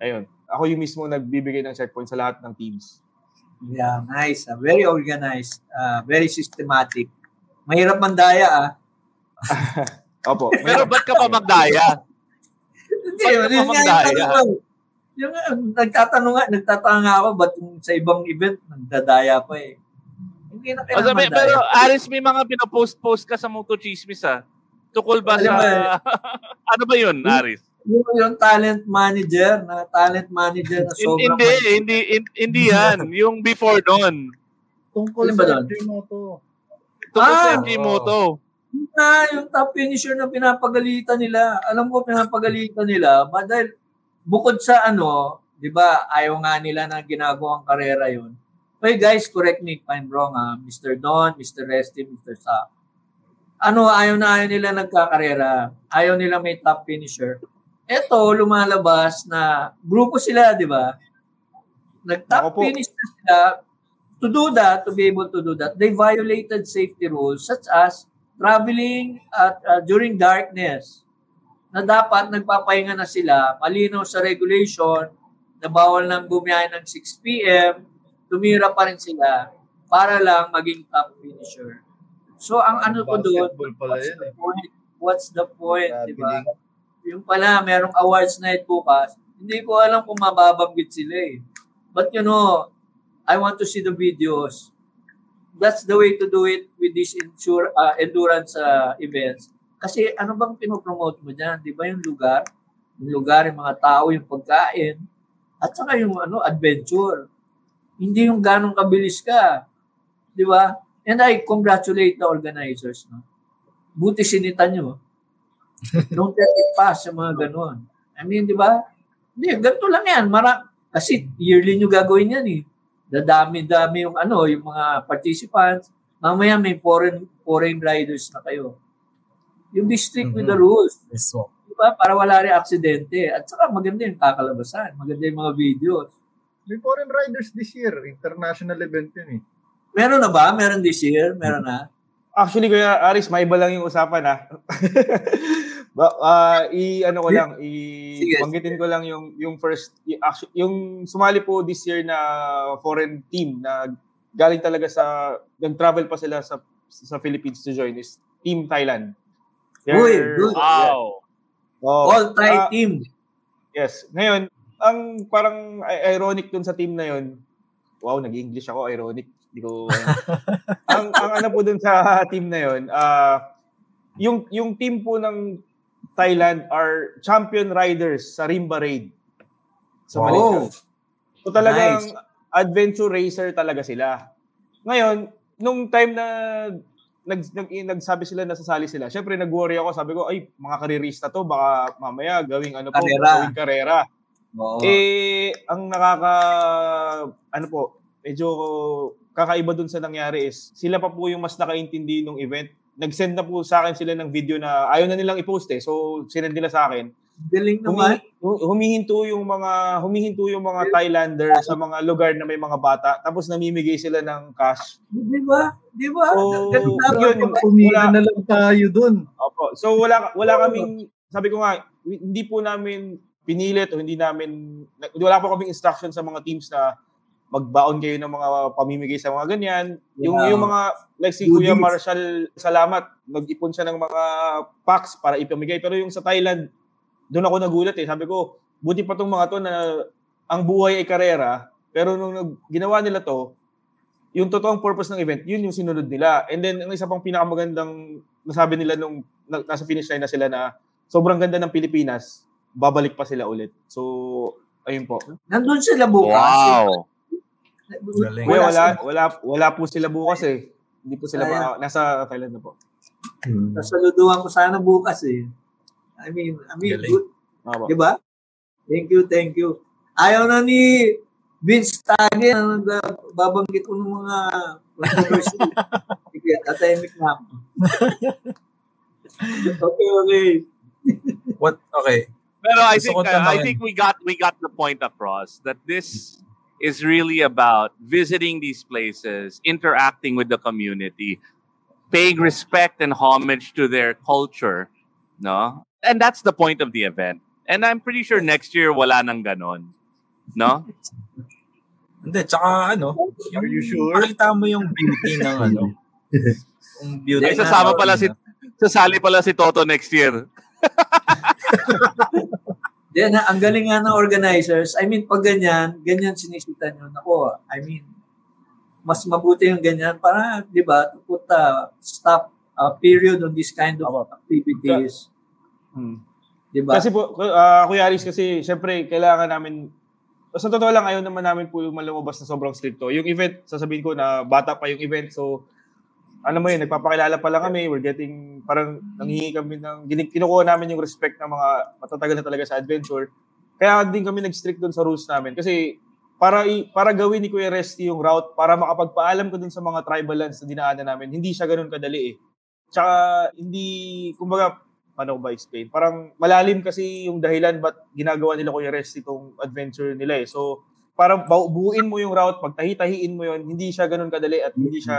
ayun. Ako yung mismo nagbibigay ng checkpoint sa lahat ng teams. Yeah, nice. ah. Very organized. ah, very systematic. Mahirap mandaya ah. Opo. Pero ba't ka pa magdaya? Hindi, Ba't ka yun pa nga yung magdaya? tanong. Yung ah, nagtatanong nga, nagtatanga nga ako, ba't yung sa ibang event, nagdadaya pa eh. Hindi na kailangan sabi, pero Aris, may mga pinopost-post ka sa Moto Chismis ah. Tukol ba Alam sa... eh. ano ba yun, Aris? Yung, yung talent manager, na talent manager na sobrang... Hindi, hindi, hindi, hindi yan. Yung before nun. Tungkol ba sa? FJ Moto. Tungkol sa Ah! FG Moto. Yun na, yung top finisher na pinapagalitan nila. Alam ko pinapagalitan nila, ba dahil bukod sa ano, di ba, ayaw nga nila na ginagawang karera yun. Hey guys, correct me if I'm wrong ha. Mr. Don, Mr. Resty, Mr. Sa. Ano, ayaw na ayaw nila nagkakarera. Ayaw nila may top finisher. Eto, lumalabas na grupo sila, di ba? Nag-top finish na sila. To do that, to be able to do that, they violated safety rules such as traveling at uh, during darkness na dapat nagpapahinga na sila, malinaw sa regulation na bawal nang bumiyahe ng 6 p.m., tumira pa rin sila para lang maging top finisher. So, ang ano ko doon, what's the eh. point? What's the point, di ba? Yung pala, merong awards night bukas, hindi ko alam kung mababanggit sila eh. But you know, I want to see the videos. That's the way to do it with these insure, uh, endurance uh, events. Kasi ano bang pinopromote mo dyan? Di ba yung lugar? Yung lugar, yung mga tao, yung pagkain, at saka yung ano, adventure. Hindi yung ganong kabilis ka. Di ba? And I congratulate the organizers. No? Buti sinita nyo. Don't let it pass sa mga ganon. I mean, di ba? Hindi, ganito lang yan. Mara, kasi yearly nyo gagawin yan eh. Dadami-dami yung ano, yung mga participants. Mamaya may foreign foreign riders na kayo. You be strict with the rules. Yes, po. Di ba? Para wala rin aksidente. At saka maganda yung kakalabasan. Maganda yung mga videos. May foreign riders this year. International event yun eh. Meron na ba? Meron this year? Meron na? Actually, Kuya Aris, may iba lang yung usapan ha. ba, ah, i ano ko lang, i Sige. banggitin ko lang yung yung first y- actu- yung sumali po this year na foreign team na galing talaga sa nag-travel pa sila sa sa Philippines to join is Team Thailand. They're- Uy, good. Wow. Oh, All Thai ah, team. Yes. Ngayon, ang parang ironic dun sa team na yun, wow, nag-English ako, ironic. Hindi ko, ang, ang ano po dun sa team na yun, ah, yung, yung team po ng Thailand are champion riders sa Rimba Raid. Sa Wow. Malaysia. So talagang Nice. adventure racer talaga sila. Ngayon, nung time na nag, nag, nagsabi sila na sasali sila, syempre nag-worry ako. Sabi ko, ay, mga karirista to, baka mamaya gawing ano po, Karera. gawing karera. Oo. Eh, ang nakaka, ano po, medyo kakaiba dun sa nangyari is, sila pa po yung mas nakaintindi ng event. Nag-send na po sa akin sila ng video na ayaw na nilang i-post eh. So, sinend nila sa akin. Galing naman. Humi- humihinto yung mga humihinto yung mga Thailander sa mga lugar na may mga bata tapos namimigay sila ng cash. Di ba? Di ba? So, Ganun yun, yung- Pumila na lang tayo dun. Opo. So wala wala kaming sabi ko nga hindi po namin pinilit o hindi namin wala po kaming instruction sa mga teams na magbaon kayo ng mga pamimigay sa mga ganyan. Yung Yeah. yung mga like si Kuya. Marshall Salamat, nag-ipon siya ng mga packs para ipamigay pero yung sa Thailand doon ako nagulat eh. Sabi ko, buti pa tong mga to na ang buhay ay karera, pero nung nag, ginawa nila to, yung totoong purpose ng event, yun yung sinunod nila. And then, ang isa pang pinakamagandang nasabi nila nung na, nasa finish line na sila na sobrang ganda ng Pilipinas, babalik pa sila ulit. So, ayun po. Nandun sila bukas. Wow. Wala, wala, wala, wala po sila bukas eh. Hindi po sila Ayan. ba, nasa Thailand na po. Sasaluduhan ko sana bukas eh. I mean, I mean, Galing. good. Tama. Di ba? Thank you, thank you. Ayaw na ni Vince Tage na nagbabanggit ko ng mga controversy. Sige, tatahimik na ako. okay, okay. What? Okay. Pero I think uh, I think we got we got the point across that this is really about visiting these places, interacting with the community, paying respect and homage to their culture, no? And that's the point of the event. And I'm pretty sure next year wala nang ganon. No? Hindi, tsaka ano, yung, Are you sure? Makita mo yung beauty ng ano. yung beauty Ay, ng sasama pala si sasali pala si Toto next year. Then, ang galing nga ng organizers, I mean, pag ganyan, ganyan sinisitan nyo. Nako, I mean, mas mabuti yung ganyan para, di ba, to put a stop a period on this kind of activities. Hmm. Di ba? Kasi po, uh, Kuya Aris, kasi syempre, kailangan namin, sa totoo lang, ayaw naman namin po malumabas na sobrang stricto. Yung event, sasabihin ko na bata pa yung event, so, ano mo yun, nagpapakilala pa lang kami, we're getting, parang nanghihingi kami ng, kinukuha namin yung respect ng mga matatagal na talaga sa adventure. Kaya din kami nag-strict doon sa rules namin. Kasi, para i- para gawin ni Kuya Resty yung route, para makapagpaalam ko dun sa mga tribal lands na dinaanan namin, hindi siya ganun kadali eh. Tsaka, hindi, kumbaga, paano ba explain? Parang malalim kasi yung dahilan ba't ginagawa nila Kuya Rest itong adventure nila eh. So, parang bu- buuin mo yung route, pagtahi-tahiin mo yun, hindi siya ganun kadali at hindi siya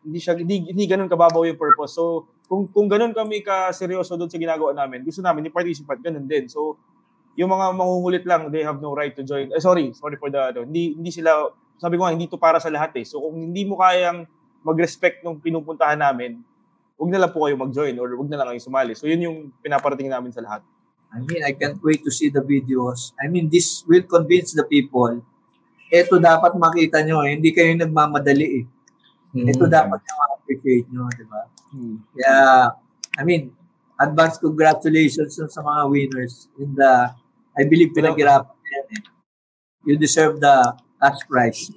hindi siya hindi, hindi ganun kababaw yung purpose. So, kung kung ganun kami ka seryoso doon sa ginagawa namin, gusto namin yung participant ganun din. So, yung mga mangungulit lang, they have no right to join. Eh, sorry, sorry for the ano, hindi hindi sila sabi ko nga hindi to para sa lahat eh. So, kung hindi mo kayang mag-respect nung pinupuntahan namin, huwag na lang po kayo mag-join or huwag na lang kayo sumali. So, yun yung pinaparating namin sa lahat. I mean, I can't wait to see the videos. I mean, this will convince the people. Ito dapat makita nyo, eh. hindi kayo nagmamadali eh. Ito dapat nyo appreciate nyo, di ba? Kaya, I mean, advance congratulations sa mga winners. In the, I believe pinaghirapan nyo yan eh. You deserve the cash prize.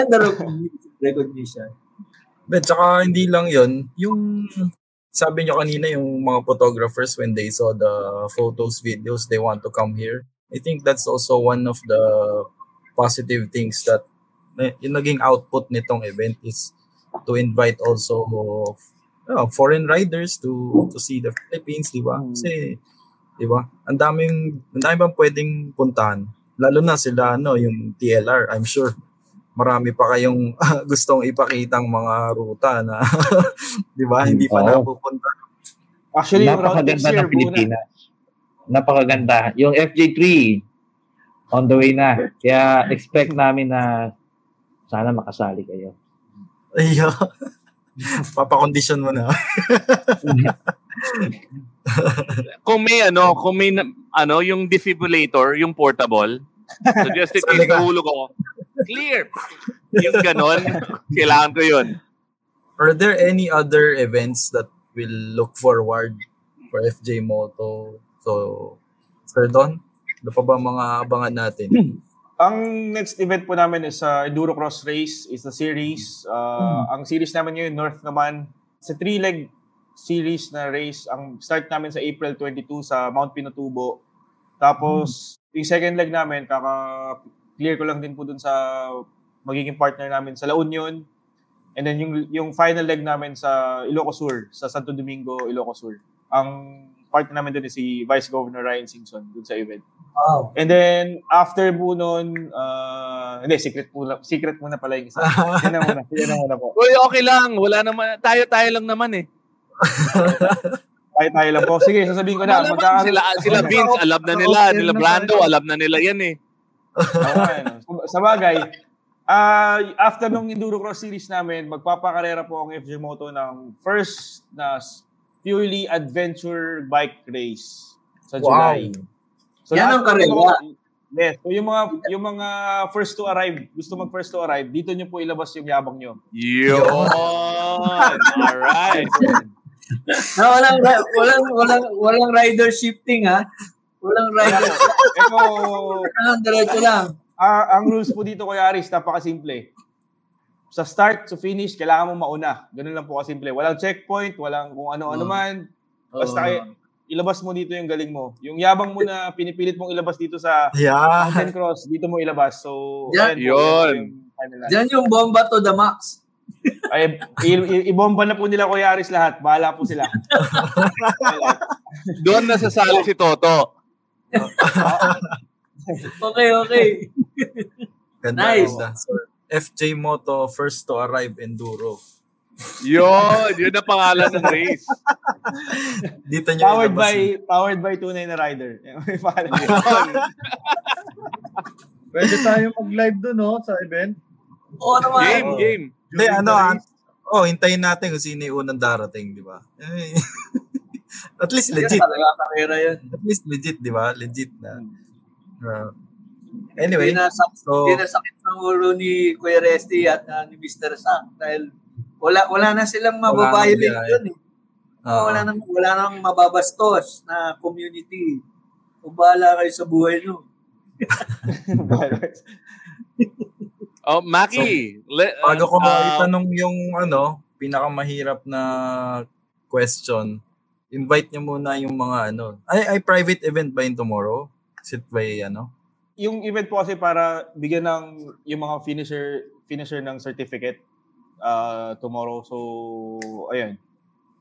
And the recognition. But tsaka hindi lang yon yung sabi nyo kanina yung mga photographers when they saw the photos, videos, they want to come here. I think that's also one of the positive things that eh, yung naging output nitong event is to invite also uh, foreign riders to to see the Philippines, di ba? Kasi, di ba? Ang daming, ang daming bang pwedeng puntahan. Lalo na sila, ano, yung TLR, I'm sure marami pa kayong gustong ipakitang mga ruta na 'di ba hindi pa Oo. napupunta. Actually, napakaganda ng Pilipinas. Napakaganda. Yung FJ3 on the way na. Kaya expect namin na sana makasali kayo. Ayo. Papakondisyon mo na. kung may ano, kung may na- ano, yung defibrillator, yung portable, suggested Sa ko likod. yung ulo ko, clear. Yung ganon, kailangan ko yun. Are there any other events that will look forward for FJ Moto? So, Sir Don, ano pa ba mga abangan natin? Ang next event po namin is uh, Enduro Cross Race is the series. Uh, Ang series namin ngayon, North naman. Sa three-leg series na race. Ang start namin sa April 22 sa Mount Pinatubo. Tapos, yung second leg namin, kaka-clear ko lang din po dun sa magiging partner namin sa La Union. And then yung, yung final leg namin sa Ilocos Sur, sa Santo Domingo, Ilocos Sur. Ang partner namin dun is si Vice Governor Ryan Singson dun sa event. Wow. And then, after po nun, uh, hindi, secret muna, secret muna pala yung isa. yan na muna, yan na muna po. Uy, okay lang. Wala naman. Tayo-tayo lang naman eh. Tayo tayo lang po. Sige, sasabihin ko na. Magkakaroon- Sila, sila Vince, alam na nila. Nila Brando, alam na nila yan eh. Okay, no. Sa- bagay, ah after nung Enduro Cross Series namin, magpapakarera po ang FJ Moto ng first na purely adventure bike race sa Wow. July. Yan lahat ang ng karera. Yes. So yung mga yung mga first to arrive, gusto mag first to arrive, dito nyo po ilabas yung yabang nyo. Yun! Alright! Na walang, ri- walang, walang, walang rider shifting, ha? Walang rider. Ito, Walang diretso lang. Ah, ang rules po dito Kuya Aris, napakasimple. Sa start to finish, kailangan mo mauna. Ganun lang po kasimple. Walang checkpoint, walang kung ano-ano Oo. man. Basta Oo. ilabas mo dito yung galing mo. Yung yabang mo na pinipilit mong ilabas dito sa Yeah. Mountain Cross, dito mo ilabas. So, Yan. po, Yun. yan po yung final answer. Diyan yung bomba to the max. Ay, i- i- ibomba na po nila Kuya Aris lahat. Bahala po sila. Doon nasasali si Toto. Okay, okay. Ganda, Nice. ganda. So, FJ Moto, first to arrive enduro. Yun! Yun ang pangalan ng race. Dito nyo powered by yun. powered by tunay na rider. May pangalan yun. Pwede tayo mag-live doon, no? Sa event. Oo naman. Game, game. Hindi, ano, ah, oh, hintayin natin kung sino yung unang darating, di ba? At least legit. Talaga karera yan. At least legit, di ba? Legit na. Uh, anyway, Hindi na, sak- so, hindi na sakit ng ulo ni Kuya Resty at ah, ni Mr. Sang dahil wala wala na silang mababiolate yun eh. ah, wala nang wala nang mababastos na community. O bahala kayo sa buhay nyo. Oh, Maki. le- bago ko uh, maitanong yung ano, pinakamahirap na question, invite nyo muna yung mga ano. Ay, ay private event ba yun tomorrow? Sit by ano? yung event po kasi para bigyan ng yung mga finisher finisher ng certificate uh, tomorrow. So, ayun.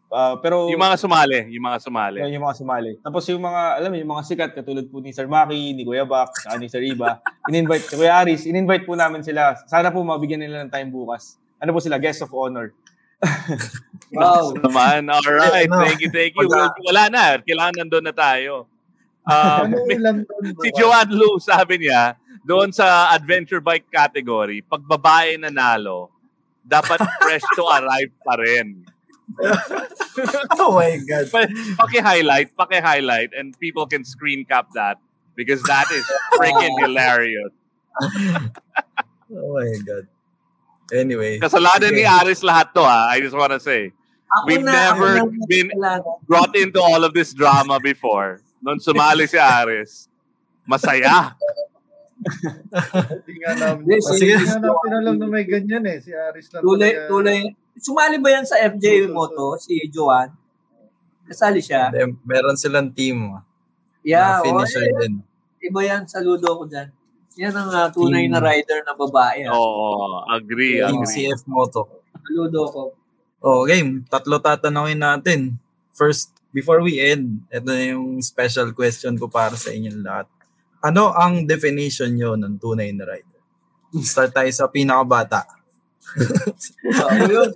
Uh, pero yung mga sumali. Yung mga sumali. Yan, yung mga sumali. Tapos yung mga, alam mo, yung mga sikat, katulad po ni Sir Maki, ni Kuya Bak, saka ni Sir Iba, in-invite, si Kuya Aris, in-invite po namin sila. Sana po mabigyan nila ng time bukas. Ano po sila? Guest of honor. Wow. Naman. Alright. Ano? Thank you, thank you. Wala. Wala na. Kailangan nandun na tayo. Um, si Joanne Lu, sabi niya, doon sa adventure bike category, pag babae nanalo, dapat fresh to arrive pa rin. oh my God. Pa- Paki-highlight, paki-highlight, and people can screen cap that because that is freaking hilarious. Oh my God. Anyway. Kasalanan ni sige. Aris lahat to ha, I just wanna say. Ako We've na, never na been kasalanan. brought into all of this drama before. Nung sumali si Aris, masaya. Hindi nga namin. Hindi, nga alam na may ganyan eh. Si Aris lang. Tulay, talaga. tulay. Sumali ba yan sa FJ Moto, si Joan? Kasali siya? Then, meron silang team. Yeah, na finisher oh, din. Iba yan, saludo ko dyan. Yan ang ah, tunay na rider na babae. ah. Oo, agree, Team agree. CF Moto. Saludo ko. Oh, game. Tatlo tatanungin natin. First, before we end, ito na yung special question ko para sa inyong lahat. Ano ang definition nyo ng tunay na rider? Start tayo sa pinakabata. Ako yun.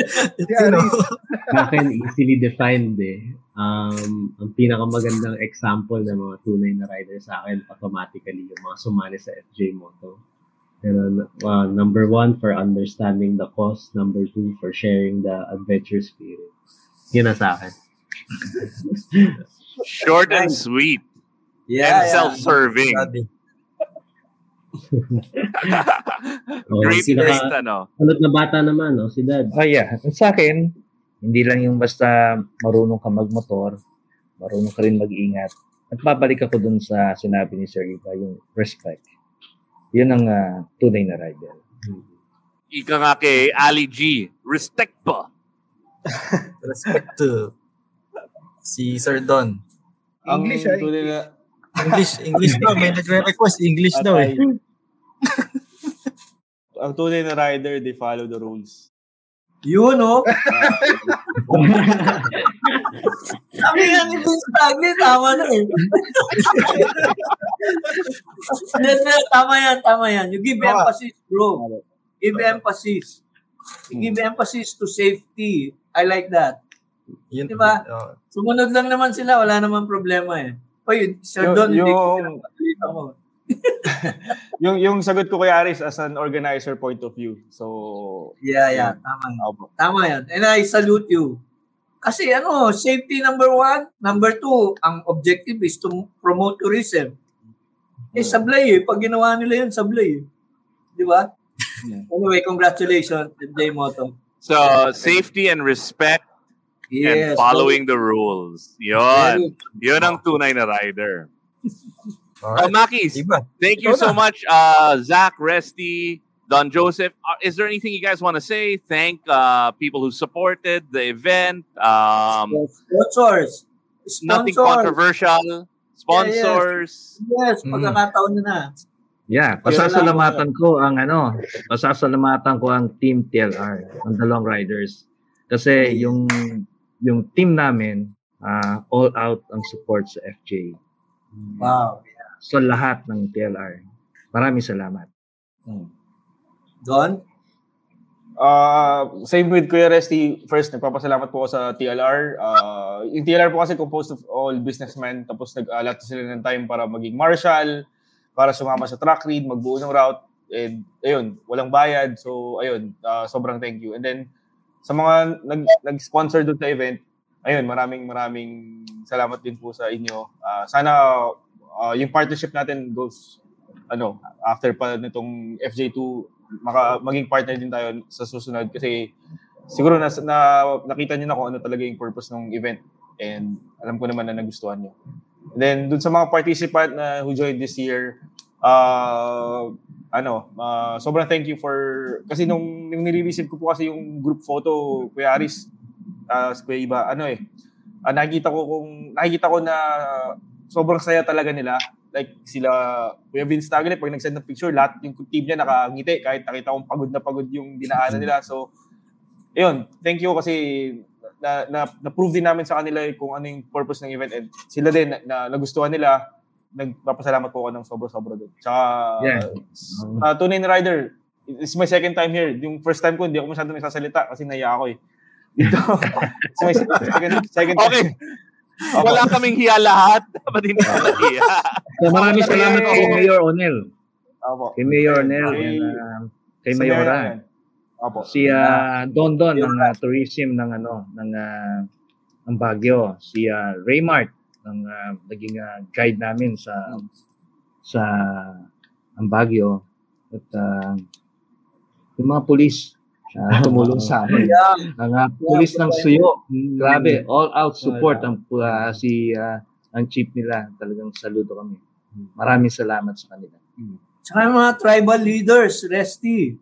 Aris. Sa akin, easily defined eh. Um, ang pinakamagandang example ng mga tunay na rider sa akin, automatically, yung mga sumali sa FJ Moto. Pero, uh, number one, for understanding the cause. Number two, for sharing the adventure spirit. Yun na sa akin. Short and sweet. Yeah, and yeah. self-serving. Study. Oh, Great pinaka- list, ano? Kulot na bata naman, no? Si Dad. Oh yeah, At sa akin, hindi lang yung basta marunong ka magmotor, marunong ka rin mag-ingat. At babalik ako dun sa sinabi ni Sir Iba, yung respect. Yun ang ah, tunay na rider. Ika nga kay Ali G. Respect po. Respect to si Sir Don. English, Ang ah, tunay na, English, English daw. May nagre-request English daw eh. ang tunay na rider, they follow the rules. Yun, oh. Sabi nga ni Vince Tagle, tama na eh. Tama yan, tama yan. You give Tama. emphasis, bro. Give emphasis. You give emphasis to safety. I like that. Yun, Diba? oh, Sumunod lang naman sila, wala naman problema eh. Sir Yung- Don, hindi ko yung- mo. yung yung sagot ko kay Aris as an organizer point of view. So, Yeah, yeah, tama. Opo. Tama yan. And I salute you. Kasi ano, safety number one. Number two, ang objective is to promote tourism. Eh, sablay eh. Pag ginawa nila yun, sablay eh. Di ba? Anyway, congratulations, J Moto. So, safety and respect and Yes, following the rules. Yun. Yun ang tunay na rider. Uh, Makis, thank you so much, uh, Zach, Resty, Don Joseph. Uh, is there anything you guys want to say? Thank uh, people who supported the event. Um, Sponsors. nothing controversial. Sponsors. Yes, Mm. pagkakataon nyo na. Yeah, pasasalamatan ko ang ano, pasasalamatan ko ang Team TLR, ang dalawang riders. Kasi yung yung team namin, ah, all out ang support sa FJ. Wow. So lahat ng TLR. Maraming salamat. Don? Uh, same with Kuya Resty. First, nagpapasalamat po ako sa TLR. Uh, yung TLR po kasi composed of all businessmen. Tapos nag-alat sila ng time para maging marshal, para sumama sa track read, magbuo ng route. And ayun, walang bayad. So ayun, uh, sobrang thank you. And then sa mga nag, nag-sponsor doon sa event, ayun, maraming maraming salamat din po sa inyo. Uh, sana uh, yung partnership natin goes ano, after pa nitong FJ2 maka, maging partner din tayo sa susunod kasi siguro na, na nakita niyo na kung ano talaga yung purpose ng event and alam ko naman na nagustuhan niyo. And then dun sa mga participant na who joined this year, uh, ano, uh, sobrang thank you for kasi nung, nung nire-receive ko po kasi yung group photo Kuya Aris, uh, Kuya Iba, ano eh, uh, nakikita ko kung nakikita ko na sobrang saya talaga nila. Like sila Kuya Vince Tagle pag nag-send ng picture lahat yung team niya nakangiti kahit nakita kong pagod na pagod yung dinaanan nila. So ayun thank you kasi na, na, na-prove din namin sa kanila kung ano yung purpose ng event. And sila din na, na nagustuhan nila nagpapasalamat po ako ng sobra-sobra doon tsaka Yeah. uh, tunay na rider it's my second time here yung first time ko hindi ako masyado nagsasalita kasi naiya ako eh dito it's my second, second Okay. Wala kaming hiya lahat. Dapat hindi ka nahiya. So maraming salamat kay Mayor Onel. Opo. Kay Mayor Onel Kay- uh, kay Mayora. Mayor, Opo. Si uh, Don Don ng uh, tourism ng ano ng uh, ng Baguio, si uh, Raymart ng uh, naging uh, guide namin sa sa ang Baguio at uh, yung mga pulis uh, tumulong sa amin. Yeah. Ang uh, pulis ng Suyo, grabe, all out support ang uh, si uh, ang chief nila. Talagang saludo kami. Maraming salamat sa kanila. Tsaka mga tribal leaders, Resty.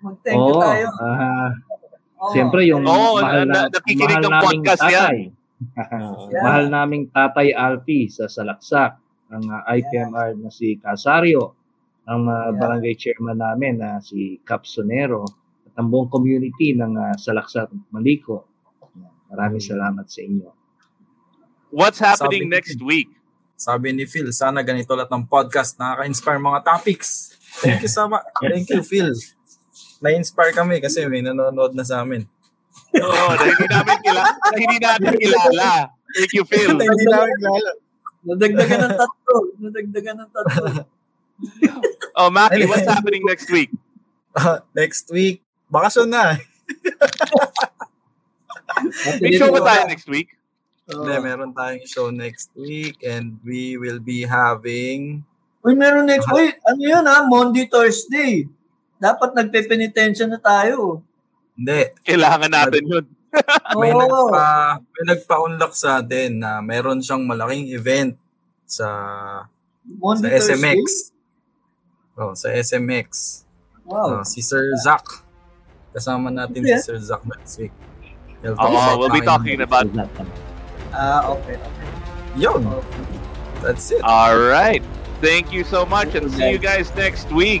Mag-thank you Oo, tayo. ah, Oo. Siyempre yung Oo, mahal na- na, nakikinig mahal ng podcast yan. tatay. Mahal naming tatay Alfie sa Salaksak, ang uh, IPMR na si Casario, ang uh, barangay chairman namin na si Cap Sonero, at ang buong community ng uh, Salaksak Maliko. Maraming salamat sa inyo. What's happening Sabi- next week? Sabi ni Phil, sana ganito lahat ng podcast nakaka-inspire mga topics. Thank you so much. Thank you, Phil. Na-inspire kami kasi may nanonood na sa amin. Oo, na hindi namin kilala. Na hindi natin kilala. Thank you, Phil. Na hindi namin kilala. Nadagdagan ng tatlo. Nadagdagan ng tatlo. Oh, Maki, what's happening next week? Uh, next week, bakasyon na. May show ba tayo next week? Hindi, meron tayong show next week and we will be having Uy, meron next week. Ano yun ha? Monday, Thursday. Dapat nagpe-penitensya na tayo. Hindi. Kailangan natin yun. may, nagpa, may nagpa-unlock sa atin na meron siyang malaking event sa Monday, sa SMX. Thursday? Oh, sa SMX. Wow. Oh, si Sir Zach. Kasama natin Yeah. si Sir Zach next week. He'll talk about we'll be talking about Ah, okay. Yun. That's it. All right. Thank you so much and see you guys next week.